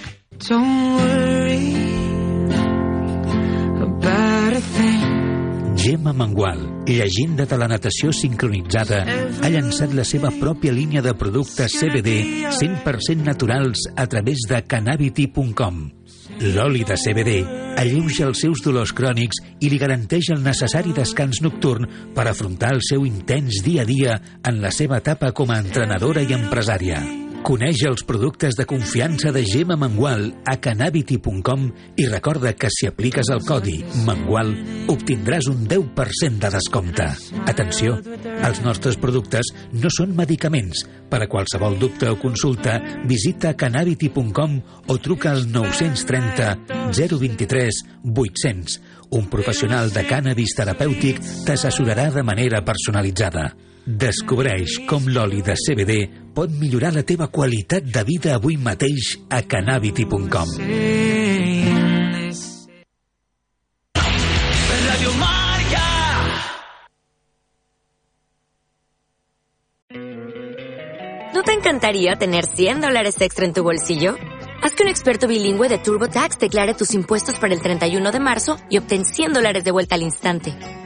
Gemma Mangual, llegenda de la natació sincronitzada, ha llançat la seva pròpia línia de productes CBD 100% naturals a través de cannabiti.com. L'oli de CBD alleuja els seus dolors crònics i li garanteix el necessari descans nocturn per afrontar el seu intens dia a dia en la seva etapa com a entrenadora i empresària. Coneix els productes de confiança de Gemma Mangual a cannabiti.com i recorda que si apliques el codi MANGUAL obtindràs un 10% de descompte. Atenció, els nostres productes no són medicaments. Per a qualsevol dubte o consulta, visita cannabiti.com o truca al 930 023 800. Un professional de cannabis terapèutic t'assessorarà de manera personalitzada. Descobreix com l'oli de CBD pot millorar la teva qualitat de vida avui mateix a cannabiti.com. Radio Marca. ¿No te encantaría tener 100 dólares extra en tu bolsillo? Haz que un experto bilingüe de TurboTax declare tus impuestos para el 31 de marzo y obtén 100 dólares de vuelta al instante.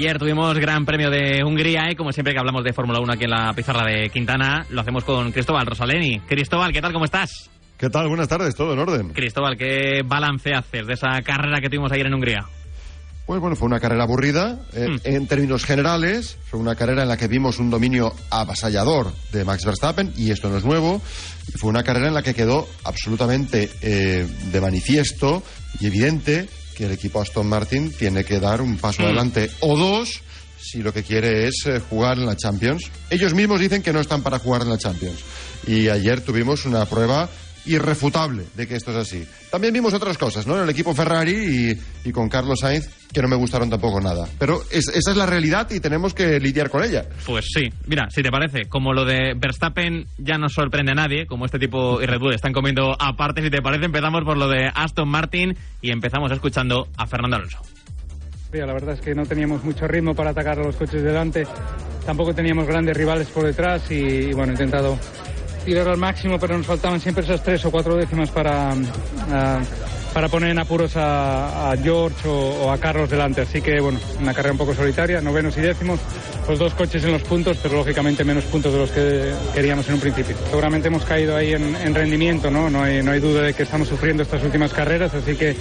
Ayer tuvimos Gran Premio de Hungría y como siempre que hablamos de Fórmula 1 aquí en la pizarra de Quintana, lo hacemos con Cristóbal Rosaleni. Cristóbal, ¿qué tal? ¿Cómo estás? ¿Qué tal? Buenas tardes, todo en orden. Cristóbal, ¿qué balance haces de esa carrera que tuvimos ayer en Hungría? Pues bueno, fue una carrera aburrida. eh, Hmm. En términos generales, fue una carrera en la que vimos un dominio avasallador de Max Verstappen, y esto no es nuevo. Fue una carrera en la que quedó absolutamente eh, de manifiesto y evidente que el equipo Aston Martin tiene que dar un paso adelante o dos si lo que quiere es eh, jugar en la Champions. Ellos mismos dicen que no están para jugar en la Champions. Y ayer tuvimos una prueba irrefutable de que esto es así. También vimos otras cosas, ¿no? En el equipo Ferrari y, y con Carlos Sainz que no me gustaron tampoco nada. Pero es- esa es la realidad y tenemos que lidiar con ella. Pues sí, mira, si te parece, como lo de Verstappen ya no sorprende a nadie, como este tipo y Red Bull están comiendo aparte, si te parece, empezamos por lo de Aston Martin y empezamos escuchando a Fernando Alonso. La verdad es que no teníamos mucho ritmo para atacar a los coches delante, tampoco teníamos grandes rivales por detrás y, y, bueno, he intentado tirar al máximo, pero nos faltaban siempre esas tres o cuatro décimas para, ah, para poner en apuros a, George o, a Carlos delante. Así que, bueno, una carrera un poco solitaria, novenos y décimos, los dos coches en los puntos, pero lógicamente menos puntos de los que queríamos en un principio. Seguramente hemos caído ahí en, en rendimiento, ¿no? No hay, no hay duda de que estamos sufriendo estas últimas carreras, así que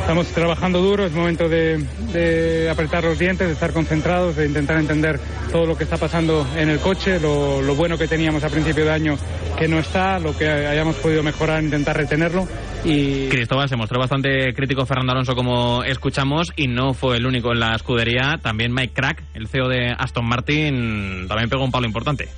estamos trabajando duro, es momento de, de apretar los dientes, de estar concentrados, de intentar entender todo lo que está pasando en el coche, lo, lo bueno que teníamos a principio de año que no está, lo que hayamos podido mejorar, intentar retenerlo. Y... Cristóbal se mostró bastante crítico Fernando Alonso como escuchamos y no fue el único en la escudería. También Mike Crack, el CEO de Aston Martin, también pegó un palo importante.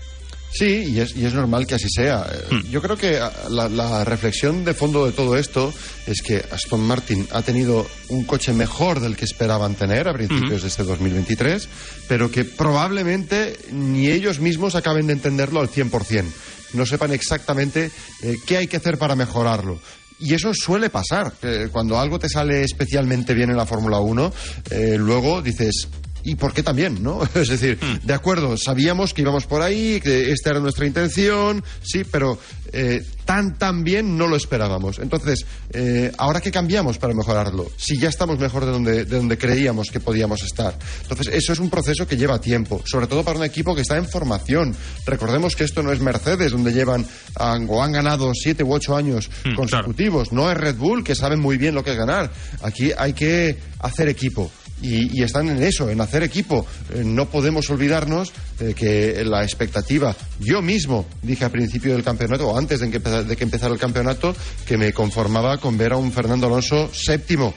Sí, y es, y es normal que así sea. Hmm. Yo creo que la, la, reflexión de fondo de todo esto es que Aston Martin ha tenido un coche mejor del que esperaban tener a principios hmm. de este 2023, pero que probablemente ni ellos mismos acaben de entenderlo al 100% no sepan exactamente eh, qué hay que hacer para mejorarlo. Y eso suele pasar. Cuando algo te sale especialmente bien en la Fórmula 1, eh, luego dices, y por qué también, ¿no? Es decir, de acuerdo, sabíamos que íbamos por ahí, que esta era nuestra intención, sí, pero eh, tan tan bien no lo esperábamos. Entonces, eh, ahora qué cambiamos para mejorarlo, si ya estamos mejor de donde, de donde creíamos que podíamos estar. Entonces, eso es un proceso que lleva tiempo, sobre todo para un equipo que está en formación. Recordemos que esto no es Mercedes, donde llevan han, o han ganado siete u ocho años mm, consecutivos. Claro. No es Red Bull, que saben muy bien lo que es ganar. Aquí hay que hacer equipo. Y, y, están en eso, en hacer equipo. Eh, no podemos olvidarnos eh, que la expectativa, yo mismo dije al principio del campeonato, o antes de que, de que empezara el campeonato, que me conformaba con ver a un Fernando Alonso séptimo.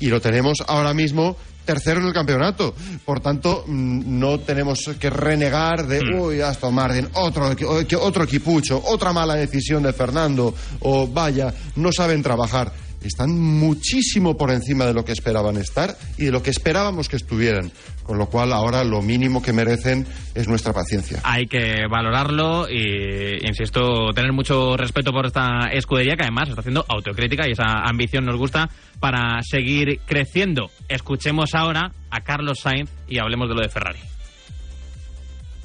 Y lo tenemos ahora mismo tercero en el campeonato. Por tanto, mm, no tenemos que renegar de, mm. uy, Aston Martin, otro, otro equipucho, otra mala decisión de Fernando, o vaya, no saben trabajar están muchísimo por encima de lo que esperaban estar y de lo que esperábamos que estuvieran. Con lo cual, ahora lo mínimo que merecen es nuestra paciencia. Hay que valorarlo y, insisto, tener mucho respeto por esta escudería que además está haciendo autocrítica y esa ambición nos gusta para seguir creciendo. Escuchemos ahora a Carlos Sainz y hablemos de lo de Ferrari.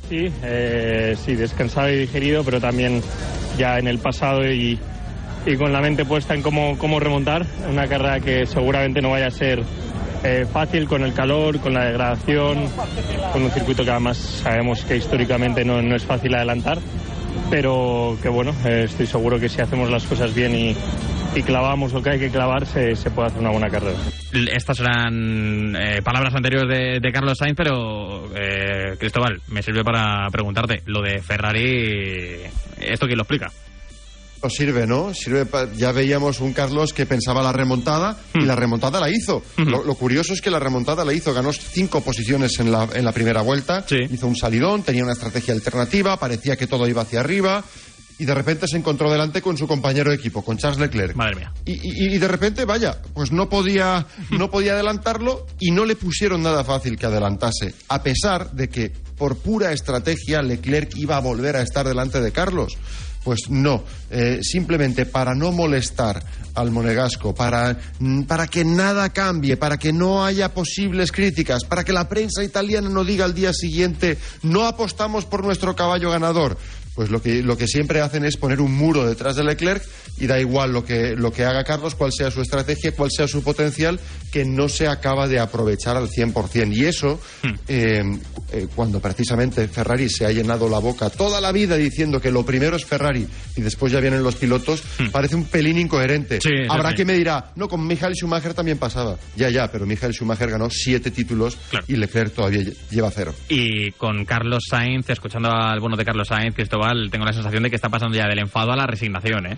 Sí, eh, sí, descansado y digerido, pero también ya en el pasado y, y con la mente puesta en cómo, cómo remontar. Una carrera que seguramente no vaya a ser eh, fácil con el calor, con la degradación, con un circuito que además sabemos que históricamente no, no es fácil adelantar. Pero que bueno, eh, estoy seguro que si hacemos las cosas bien y, y clavamos lo que hay que clavar, se, se, puede hacer una buena carrera. Estas eran eh, palabras anteriores de, de, Carlos Sainz, pero eh, Cristóbal, me sirve para preguntarte, lo de Ferrari, ¿esto quién lo explica? Sirve, ¿no? Sirve ya veíamos un Carlos que pensaba la remontada y la remontada la hizo. Lo, lo, curioso es que la remontada la hizo, ganó cinco posiciones en la, en la primera vuelta, sí. hizo un salidón, tenía una estrategia alternativa, parecía que todo iba hacia arriba y de repente se encontró delante con su compañero de equipo, con Charles Leclerc. Madre mía. Y, y, y, de repente, vaya, pues no podía, no podía adelantarlo y no le pusieron nada fácil que adelantase, a pesar de que por pura estrategia Leclerc iba a volver a estar delante de Carlos. Pues no, eh, simplemente para no molestar al monegasco, para, para que nada cambie, para que no haya posibles críticas, para que la prensa italiana no diga al día siguiente no apostamos por nuestro caballo ganador. Pues lo que, lo que siempre hacen es poner un muro detrás de Leclerc y da igual lo que, lo que haga Carlos, cuál sea su estrategia, cuál sea su potencial, que no se acaba de aprovechar al 100%. Y eso, hmm. eh, eh, cuando precisamente Ferrari se ha llenado la boca toda la vida diciendo que lo primero es Ferrari y después ya vienen los pilotos, hmm. parece un pelín incoherente. Sí, Habrá que me dirá, no, con Michael Schumacher también pasaba. Ya, ya, pero Michael Schumacher ganó siete títulos claro. y Leclerc todavía lleva cero. Y con Carlos Sainz, escuchando al bueno de Carlos Sainz, Cristóbal, tengo la sensación de que está pasando ya del enfado a la resignación, ¿eh?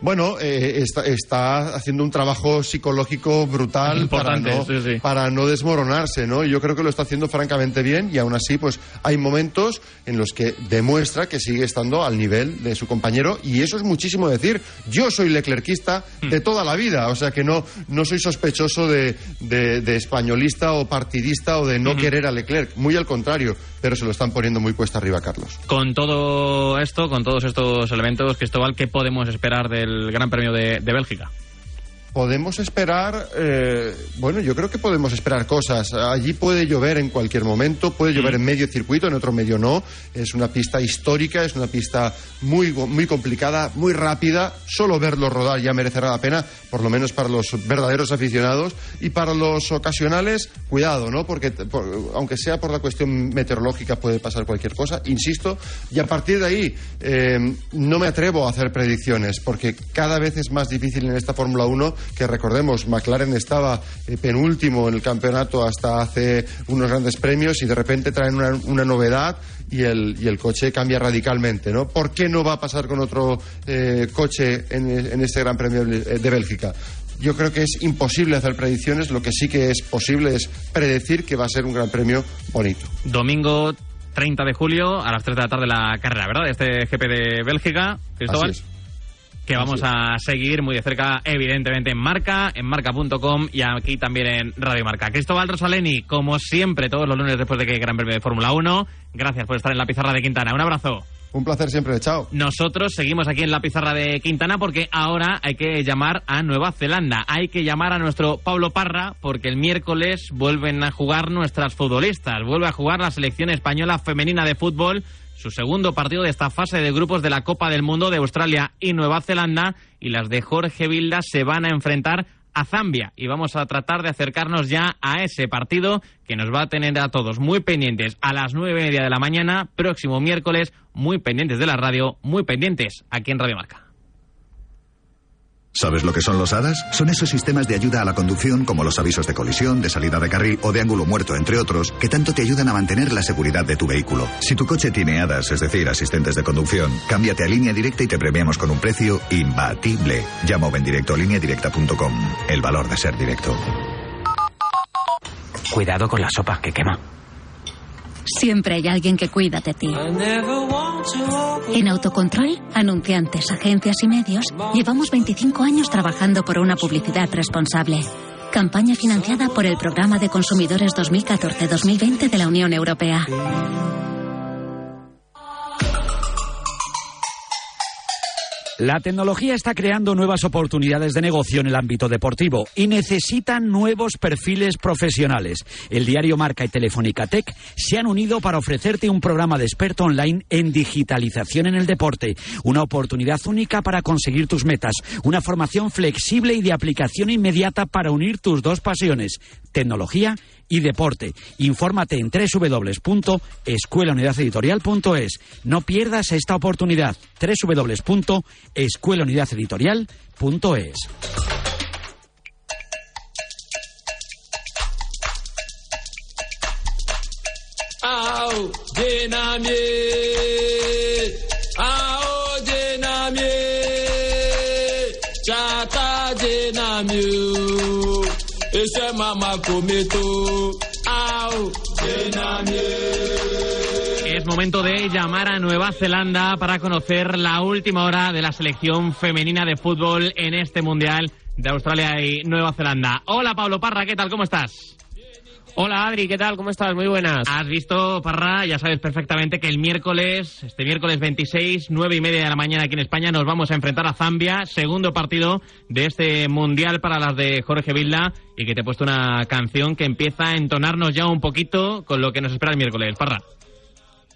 Bueno, eh, está, está, haciendo un trabajo psicológico brutal para no, sí, sí. para no desmoronarse, ¿no? Yo creo que lo está haciendo francamente bien y aún así, pues hay momentos en los que demuestra que sigue estando al nivel de su compañero y eso es muchísimo decir. Yo soy leclerquista de toda la vida, o sea que no, no soy sospechoso de, de, de españolista o partidista o de no uh -huh. querer a Leclerc, muy al contrario, pero se lo están poniendo muy cuesta arriba, Carlos. Con todo esto, con todos estos elementos, Cristóbal, ¿qué podemos esperar del Gran Premio de, Bélgica? Podemos esperar, eh, bueno, yo creo que podemos esperar cosas. Allí puede llover en cualquier momento, puede llover en medio circuito, en otro medio no. Es una pista histórica, es una pista muy, muy complicada, muy rápida. Solo verlo rodar ya merecerá la pena, por lo menos para los verdaderos aficionados. Y para los ocasionales, cuidado, ¿no? Porque aunque sea por la cuestión meteorológica puede pasar cualquier cosa, insisto. Y a partir de ahí, eh, no me atrevo a hacer predicciones, porque cada vez es más difícil en esta Fórmula 1 que recordemos, McLaren estaba eh, penúltimo en el campeonato hasta hace unos grandes premios y de repente traen una, novedad y el, y el, coche cambia radicalmente, ¿no? ¿Por qué no va a pasar con otro eh, coche en, en este Gran Premio de Bélgica? Yo creo que es imposible hacer predicciones, lo que sí que es posible es predecir que va a ser un gran premio bonito. Domingo 30 de julio a las 3 de la tarde la carrera, ¿verdad? De este GP de Bélgica, Cristóbal que vamos a seguir muy de cerca, evidentemente, en Marca, en marca.com y aquí también en Radio Marca. Cristóbal Rosaleni, como siempre, todos los lunes después de que Gran Premio de Fórmula 1. Gracias por estar en la pizarra de Quintana. Un abrazo. Un placer siempre, chao. Nosotros seguimos aquí en la pizarra de Quintana porque ahora hay que llamar a Nueva Zelanda. Hay que llamar a nuestro Pablo Parra porque el miércoles vuelven a jugar nuestras futbolistas. Vuelve a jugar la selección española femenina de fútbol su segundo partido de esta fase de grupos de la Copa del Mundo de Australia y Nueva Zelanda y las de Jorge Vilda se van a enfrentar a Zambia y vamos a tratar de acercarnos ya a ese partido que nos va a tener a todos muy pendientes a las nueve y media de la mañana, próximo miércoles, muy pendientes de la radio, muy pendientes aquí en Radio Marca. ¿Sabes lo que son los HADAS? Son esos sistemas de ayuda a la conducción como los avisos de colisión, de salida de carril o de ángulo muerto, entre otros, que tanto te ayudan a mantener la seguridad de tu vehículo. Si tu coche tiene HADAS, es decir, asistentes de conducción, cámbiate a línea directa y te premiamos con un precio imbatible. Llama o ven directo a lineadirecta.com. El valor de ser directo. Cuidado con la sopa que quema. Siempre hay alguien que cuida de ti. En Autocontrol, anunciantes, agencias y medios, llevamos 25 años trabajando por una publicidad responsable. Campaña financiada por el Programa de Consumidores 2014-2020 de la Unión Europea. La tecnología está creando nuevas oportunidades de negocio en el ámbito deportivo y necesitan nuevos perfiles profesionales. El diario Marca y Telefónica Tech se han unido para ofrecerte un programa de experto online en digitalización en el deporte, una oportunidad única para conseguir tus metas, una formación flexible y de aplicación inmediata para unir tus dos pasiones, tecnología y deporte. Infórmate en www.escuelaunidadeditorial.es. No pierdas esta oportunidad. www.escuelaunidadeditorial.es. Es momento de llamar a Nueva Zelanda para conocer la última hora de la selección femenina de fútbol en este Mundial de Australia y Nueva Zelanda. Hola Pablo Parra, ¿qué tal? ¿Cómo estás? Hola Adri, ¿qué tal? ¿Cómo estás? Muy buenas. Has visto, Parra, ya sabes perfectamente que el miércoles, este miércoles 26, nueve y media de la mañana aquí en España, nos vamos a enfrentar a Zambia, segundo partido de este mundial para las de Jorge Vilda, y que te he puesto una canción que empieza a entonarnos ya un poquito con lo que nos espera el miércoles. Parra.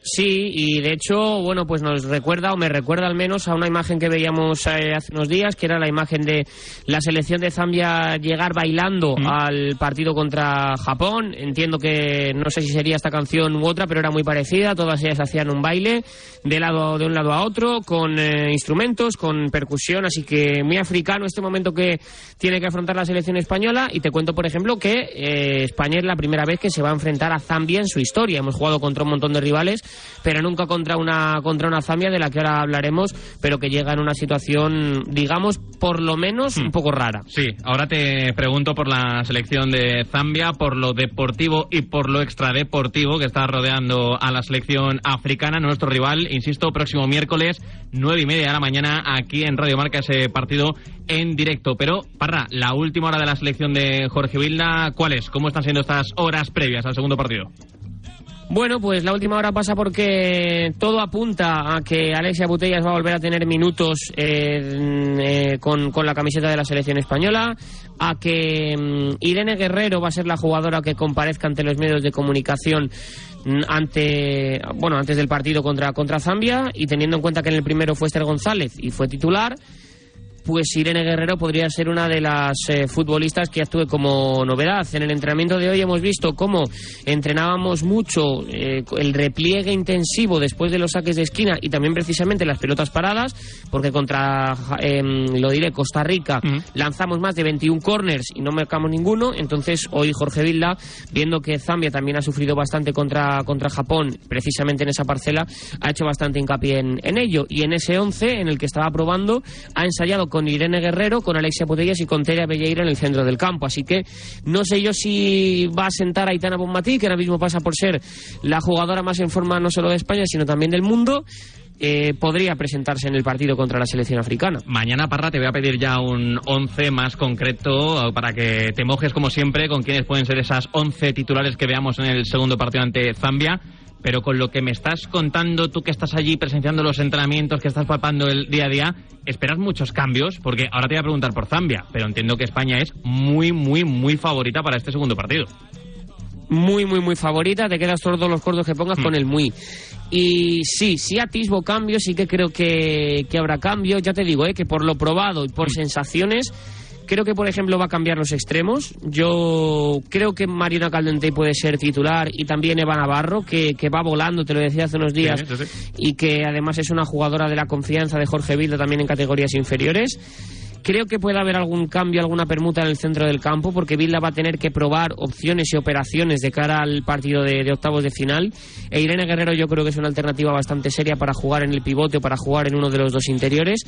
Sí, y de hecho, bueno, pues nos recuerda, o me recuerda al menos, a una imagen que veíamos eh, hace unos días, que era la imagen de la selección de Zambia llegar bailando al partido contra Japón. Entiendo que no sé si sería esta canción u otra, pero era muy parecida. Todas ellas hacían un baile de, lado, de un lado a otro, con eh, instrumentos, con percusión, así que muy africano este momento que tiene que afrontar la selección española. Y te cuento, por ejemplo, que eh, España es la primera vez que se va a enfrentar a Zambia en su historia. Hemos jugado contra un montón de rivales pero nunca contra una contra una Zambia de la que ahora hablaremos, pero que llega en una situación, digamos, por lo menos un poco rara. Sí, ahora te pregunto por la selección de Zambia, por lo deportivo y por lo extradeportivo que está rodeando a la selección africana, nuestro rival, insisto, próximo miércoles, nueve y media de la mañana, aquí en Radio Marca, ese partido en directo. Pero, Parra, la última hora de la selección de Jorge Vilda, ¿cuál es? ¿Cómo están siendo estas horas previas al segundo partido? Bueno, pues la última hora pasa porque todo apunta a que Alexia Putellas va a volver a tener minutos eh, eh, con, con la camiseta de la selección española, a que mm, Irene Guerrero va a ser la jugadora que comparezca ante los medios de comunicación mm, ante bueno antes del partido contra contra Zambia y teniendo en cuenta que en el primero fue Esther González y fue titular pues Irene Guerrero podría ser una de las eh, futbolistas que actúe como novedad. En el entrenamiento de hoy hemos visto cómo entrenábamos mucho eh, el repliegue intensivo después de los saques de esquina y también precisamente las pelotas paradas, porque contra, eh, lo diré, Costa Rica lanzamos más de 21 corners y no marcamos ninguno. Entonces hoy Jorge Vilda, viendo que Zambia también ha sufrido bastante contra, contra Japón, precisamente en esa parcela, ha hecho bastante hincapié en, en ello. Y en ese 11 en el que estaba probando, ha ensayado con Irene Guerrero, con Alexia Putellas y con Teria Belleira en el centro del campo. Así que no sé yo si va a sentar a Aitana Bonmatí, que ahora mismo pasa por ser la jugadora más en forma no solo de España, sino también del mundo. Eh, podría presentarse en el partido contra la selección africana. Mañana, Parra, te voy a pedir ya un 11 más concreto para que te mojes, como siempre, con quiénes pueden ser esas 11 titulares que veamos en el segundo partido ante Zambia. Pero con lo que me estás contando, tú que estás allí presenciando los entrenamientos, que estás palpando el día a día, ¿esperas muchos cambios? Porque ahora te voy a preguntar por Zambia, pero entiendo que España es muy, muy, muy favorita para este segundo partido. muy, muy, muy favorita. Te quedas todos los cortos que pongas con el muy. Y sí, sí atisbo cambios, sí que creo que, que habrá cambios. Ya te digo, eh, que por lo probado y por sensaciones, creo que, por ejemplo, va a cambiar los extremos. Yo creo que Mariona Caldentey puede ser titular y también Eva Navarro, que, que va volando, te lo decía hace unos días, Sí, sí, sí. y que además es una jugadora de la confianza de Jorge Vilda también en categorías inferiores. Creo que puede haber algún cambio, alguna permuta en el centro del campo, porque Vilda va a tener que probar opciones y operaciones de cara al partido de, octavos de final. E Irene Guerrero yo creo que es una alternativa bastante seria para jugar en el pivote o para jugar en uno de los dos interiores.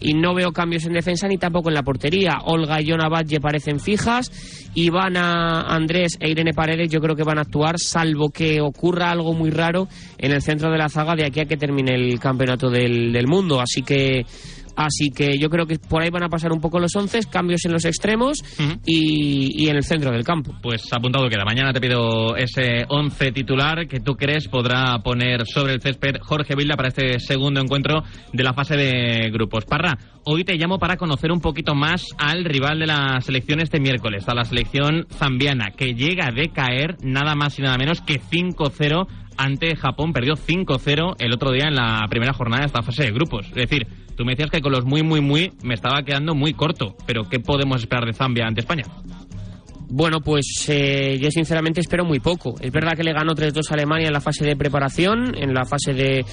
Y no veo cambios en defensa ni tampoco en la portería. Olga y Yona Batlle parecen fijas. Ivana, Andrés e Irene Paredes yo creo que van a actuar, salvo que ocurra algo muy raro en el centro de la zaga de aquí a que termine el campeonato del mundo. Así que Así que yo creo que por ahí van a pasar un poco los once, cambios en los extremos y, y en el centro del campo. Pues apuntado queda. Mañana te pido ese 11 titular que tú crees podrá poner sobre el césped Jorge Vilda para este segundo encuentro de la fase de grupos. Parra, hoy te llamo para conocer un poquito más al rival de la selección este miércoles, a la selección zambiana, que llega a decaer nada más y nada menos que 5-0 ante Japón. Perdió 5-0 el otro día en la primera jornada de esta fase de grupos. Es decir, tú me decías que con los muy, muy, muy me estaba quedando muy corto. Pero ¿qué podemos esperar de Zambia ante España? Bueno, pues eh, yo sinceramente espero muy poco. Es verdad que le ganó 3-2 a Alemania en la fase de preparación, en la fase de,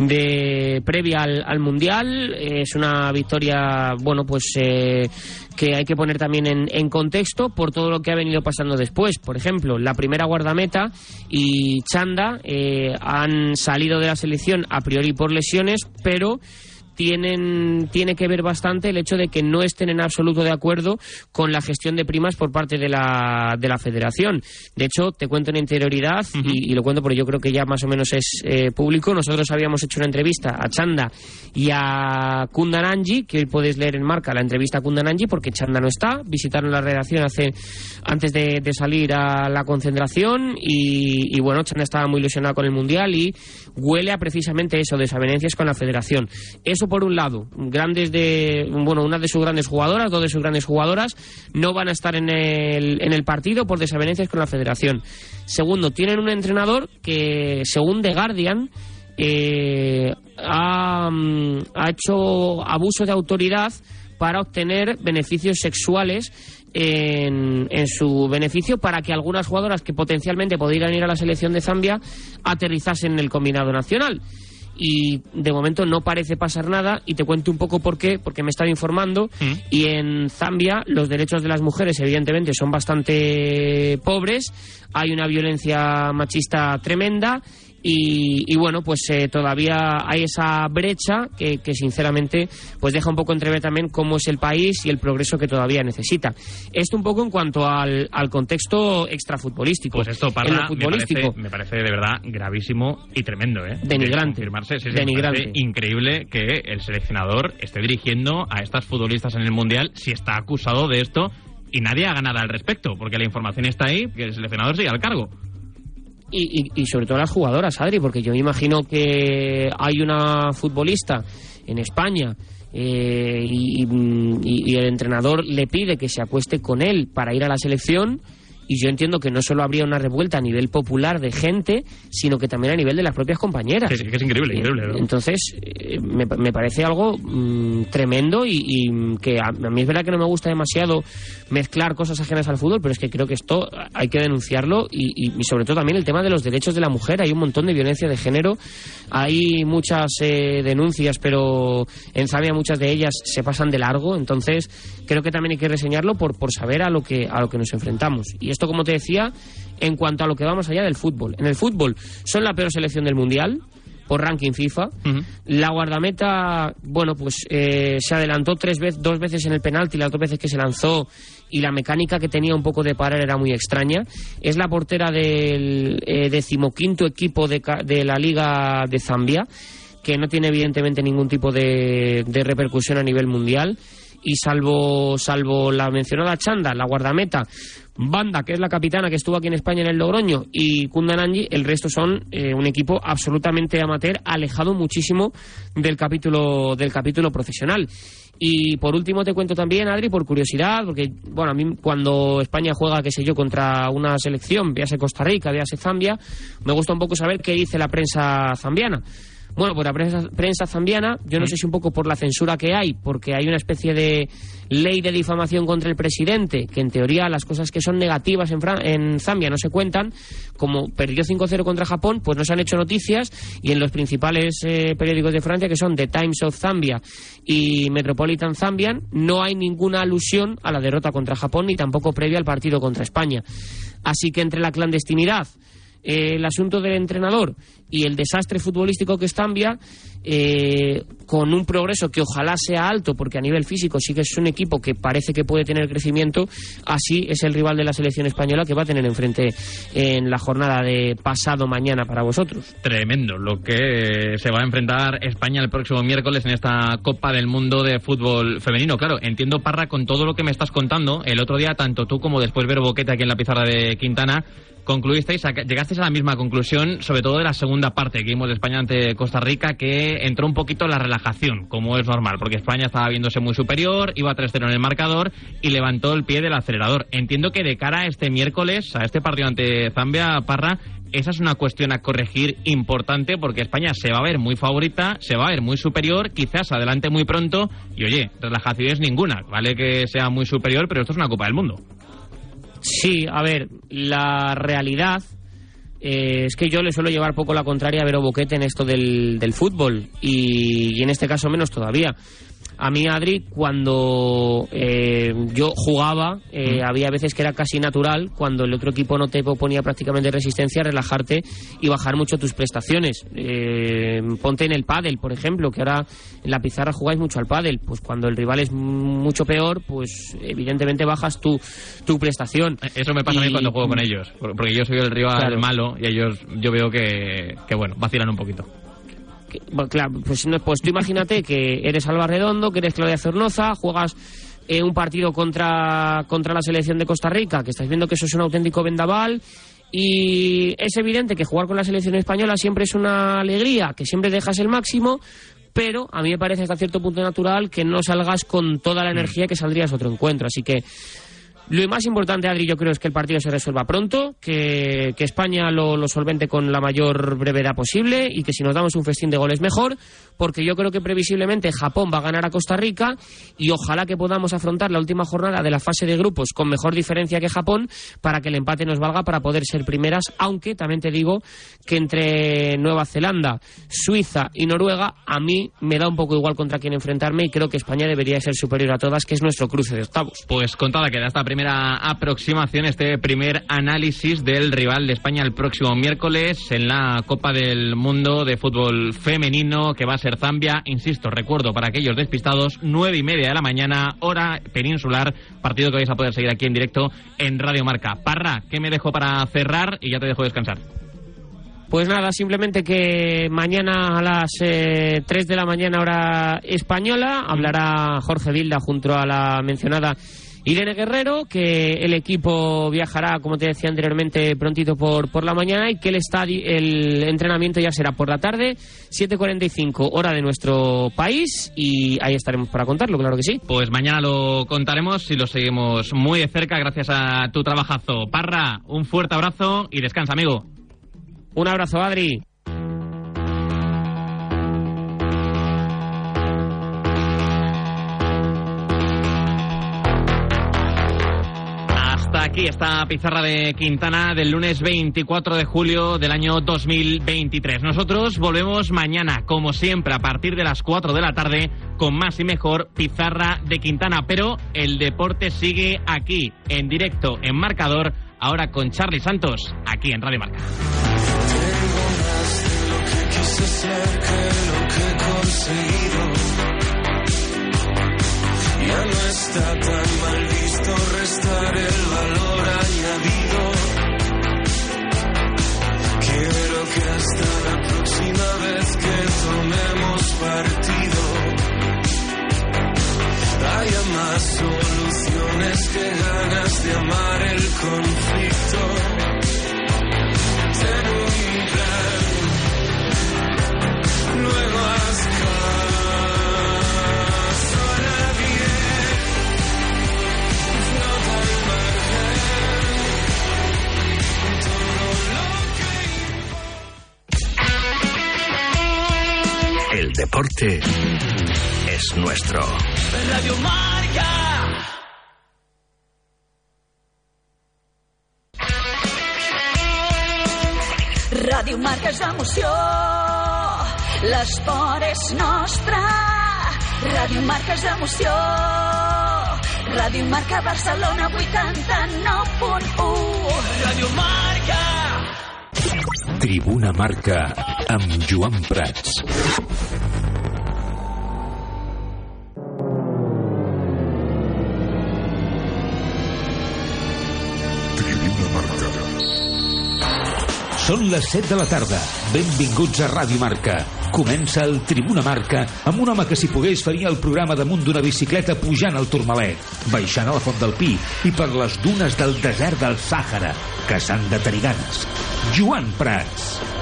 de previa al, al Mundial. Es una victoria, bueno, pues eh, que hay que poner también en, en contexto por todo lo que ha venido pasando después. Por ejemplo, la primera guardameta y Chanda eh, han salido de la selección a priori por lesiones, pero tienen, tiene que ver bastante el hecho de que no estén en absoluto de acuerdo con la gestión de primas por parte de la, de la federación. De hecho, te cuento en interioridad, y, y lo cuento porque yo creo que ya más o menos es eh, público, nosotros habíamos hecho una entrevista a Chanda y a Kundananji, que hoy podéis leer en marca la entrevista a Kundananji porque Chanda no está, visitaron la redacción hace antes de, de salir a la concentración y, y bueno, Chanda estaba muy ilusionado con el Mundial y huele a precisamente eso, desavenencias con la federación. Eso por un lado, grandes de, bueno, una de sus grandes jugadoras, dos de sus grandes jugadoras no van a estar en el, en el partido por desavenencias con la federación. Segundo, tienen un entrenador que, según The Guardian, eh, ha, mm, hecho abuso de autoridad para obtener beneficios sexuales en, en su beneficio para que algunas jugadoras que potencialmente podrían ir a la selección de Zambia aterrizasen en el combinado nacional y de momento no parece pasar nada y te cuento un poco por qué, porque me he estado informando y en Zambia los derechos de las mujeres evidentemente son bastante pobres, hay una violencia machista tremenda y, y bueno, pues eh, todavía hay esa brecha que, que sinceramente pues deja un poco entrever también cómo es el país y el progreso que todavía necesita. Esto un poco en cuanto al, al contexto extrafutbolístico. Pues esto, me futbolístico, parece, me parece de verdad gravísimo y tremendo, ¿eh? Denigrante. De sí, sí, Denigrante. increíble que el seleccionador esté dirigiendo a estas futbolistas en el Mundial si está acusado de esto y nadie haga nada al respecto, porque la información está ahí, que el seleccionador sigue al cargo. Y, y, y sobre todo las jugadoras, Adri, porque yo me imagino que hay una futbolista en España eh, y, y el entrenador le pide que se acueste con él para ir a la selección. Y yo entiendo que no solo habría una revuelta a nivel popular de gente, sino que también a nivel de las propias compañeras. Es, increíble, Eh, increíble. ¿no? Entonces, eh, me, me parece algo mm, tremendo y, y que a, a mí es verdad que no me gusta demasiado mezclar cosas ajenas al fútbol, pero es que creo que esto hay que denunciarlo y, y- y sobre todo también el tema de los derechos de la mujer. Hay un montón de violencia de género, hay muchas eh, denuncias, pero en Zambia muchas de ellas se pasan de largo, entonces creo que también hay que reseñarlo por, por saber a lo, que, a lo que nos enfrentamos. Y esto, como te decía, en cuanto a lo que vamos allá del fútbol. En el fútbol son la peor selección del Mundial por ranking FIFA. La guardameta, bueno, pues eh, se adelantó tres veces, dos veces en el penalti, las dos veces que se lanzó y la mecánica que tenía un poco de parar era muy extraña. Es la portera del eh, decimoquinto equipo de, de la Liga de Zambia, que no tiene evidentemente ningún tipo de, de repercusión a nivel mundial. Y salvo, salvo la mencionada Chanda, la guardameta, Banda, que es la capitana que estuvo aquí en España en el Logroño, y Kundananji, el resto son eh, un equipo absolutamente amateur, alejado muchísimo del capítulo, del capítulo profesional. Y por último te cuento también, Adri, por curiosidad, porque bueno, a mí cuando España juega, qué sé yo, contra una selección, véase Costa Rica, véase Zambia, me gusta un poco saber qué dice la prensa zambiana. Bueno, pues la prensa, prensa zambiana, yo no sé si un poco por la censura que hay, porque hay una especie de ley de difamación contra el presidente, que en teoría las cosas que son negativas en, Fran- en Zambia no se cuentan, como perdió 5-0 contra Japón, pues no se han hecho noticias y en los principales eh, periódicos de Francia, que son The Times of Zambia y Metropolitan Zambian, no hay ninguna alusión a la derrota contra Japón ni tampoco previa al partido contra España. Así que entre la clandestinidad, eh, el asunto del entrenador y el desastre futbolístico que es Zambia, eh, con un progreso que ojalá sea alto, porque a nivel físico sí que es un equipo que parece que puede tener crecimiento, así es el rival de la selección española que va a tener enfrente en la jornada de pasado mañana para vosotros. Tremendo lo que se va a enfrentar España el próximo miércoles en esta Copa del Mundo de Fútbol Femenino. Claro, entiendo, Parra, con todo lo que me estás contando, el otro día, tanto tú como después Vero Boquete aquí en la pizarra de Quintana, concluisteis, llegasteis a la misma conclusión, sobre todo de la segunda parte que vimos de España ante Costa Rica, que entró un poquito la relajación, como es normal, porque España estaba viéndose muy superior, iba 3-0 en el marcador y levantó el pie del acelerador. Entiendo que de cara a este miércoles, a este partido ante Zambia, Parra, esa es una cuestión a corregir importante porque España se va a ver muy favorita, se va a ver muy superior, quizás adelante muy pronto y oye, relajaciones ninguna, vale que sea muy superior, pero esto es una Copa del Mundo. Sí, a ver, la realidad eh, es que yo le suelo llevar poco la contraria a Vero Boquete en esto del, del fútbol y, y en este caso menos todavía. A mí, Adri, cuando eh, yo jugaba, eh, había veces que era casi natural, cuando el otro equipo no te ponía prácticamente resistencia, relajarte y bajar mucho tus prestaciones. Eh, ponte en el pádel, por ejemplo, que ahora en la pizarra jugáis mucho al pádel. Pues cuando el rival es mucho peor, pues evidentemente bajas tu, tu prestación. Eso me pasa a mí cuando juego con ellos, por- porque yo soy el rival Claro. malo y ellos yo veo que, que bueno, vacilan un poquito. Que- bueno, claro, pues, no, pues tú imagínate que eres Alba Redondo, que eres Claudia Zornoza, juegas eh, un partido contra, contra la selección de Costa Rica, que estás viendo que eso es un auténtico vendaval. Y es evidente que jugar con la selección española siempre es una alegría, que siempre dejas el máximo, pero a mí me parece hasta cierto punto natural que no salgas con toda la energía que saldrías a otro encuentro. Así que lo más importante, Adri, yo creo es que el partido se resuelva pronto, que, España lo, lo solvente con la mayor brevedad posible y que si nos damos un festín de goles mejor, porque yo creo que previsiblemente Japón va a ganar a Costa Rica y ojalá que podamos afrontar la última jornada de la fase de grupos con mejor diferencia que Japón para que el empate nos valga para poder ser primeras, aunque también te digo que entre Nueva Zelanda, Suiza y Noruega a mí me da un poco igual contra quién enfrentarme y creo que España debería ser superior a todas, que es nuestro cruce de octavos. Pues contada queda esta primera aproximación, este primer análisis del rival de España el próximo miércoles en la Copa del Mundo de Fútbol Femenino que va a ser Zambia. Insisto, recuerdo para aquellos despistados, nueve y media de la mañana, hora peninsular, partido que vais a poder seguir aquí en directo en Radio Marca. Parra, ¿qué me dejo para cerrar? Y ya te dejo descansar. Pues nada, simplemente que mañana a las eh, 3 de la mañana hora española hablará Jorge Vilda junto a la mencionada Irene Guerrero, que el equipo viajará, como te decía anteriormente, prontito por, por la mañana y que el, estadio, el entrenamiento ya será por la tarde, 7.45 hora de nuestro país y ahí estaremos para contarlo, claro que sí. Pues mañana lo contaremos y lo seguimos muy de cerca gracias a tu trabajazo. Parra, un fuerte abrazo y descansa, amigo. Un abrazo, Adri. Aquí esta pizarra de Quintana del lunes 24 de julio del año 2023. Nosotros volvemos mañana, como siempre, a partir de las 4 de la tarde, con más y mejor pizarra de Quintana. Pero el deporte sigue aquí, en directo, en marcador, ahora con Charlie Santos, aquí en Radio Marca. Ya no está tan mal restar el valor añadido. Quiero que hasta la próxima vez que tomemos partido haya más soluciones que ganas de amar el conflicto. Ten un plan Luego El deporte es nuestro. Radio Marca. Ràdio Marca és emoció, l'esport és nostre. Ràdio Marca és emoció, Ràdio Marca Barcelona 89.1. Radio Marca. Tribuna Marca amb Joan Prats. Són les 7 de la tarda. Benvinguts a Ràdio Marca. Comença el Tribuna Marca amb un home que si pogués faria el programa damunt d'una bicicleta pujant al Turmalet, baixant a la Font del Pi i per les dunes del desert del Sàhara, caçant de tariganes. Joan Prats.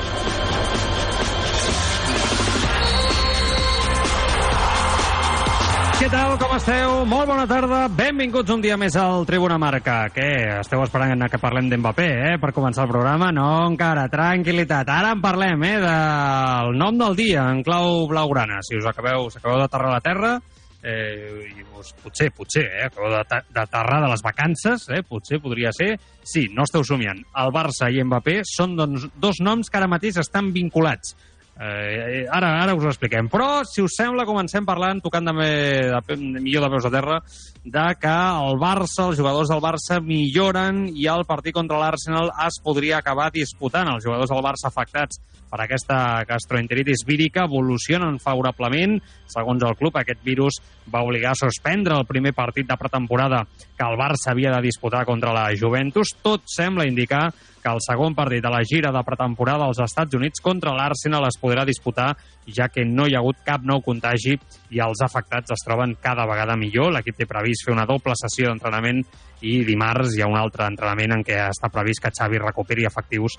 Què tal, com esteu? Molt bona tarda, benvinguts un dia més al Tribuna Marca. Què, esteu esperant que parlem d'Mbappé, eh, per començar el programa? No, encara, tranquil·litat. Ara en parlem, eh, del nom del dia, en clau blaugrana. Si us acabeu, us acabeu d'aterrar a la Terra, eh, i us, potser, potser, eh, acabeu d'aterrar de les vacances, eh, potser podria ser, sí, no esteu somiant. El Barça i Mbappé són doncs, dos noms que ara mateix estan vinculats. Eh, ara, ara us ho expliquem. Però, si us sembla, comencem parlant, tocant també de, pe- millor de peus a terra, de que el Barça, els jugadors del Barça milloren i el partit contra l'Arsenal es podria acabar disputant. Els jugadors del Barça afectats per aquesta gastroenteritis vírica evolucionen favorablement. Segons el club, aquest virus va obligar a suspendre el primer partit de pretemporada que el Barça havia de disputar contra la Juventus. Tot sembla indicar que el segon partit de la gira de pretemporada als Estats Units contra l'Arsenal es podrà disputar, ja que no hi ha hagut cap nou contagi i els afectats es troben cada vegada millor. L'equip té previst fer una doble sessió d'entrenament i dimarts hi ha un altre entrenament en què està previst que Xavi recuperi efectius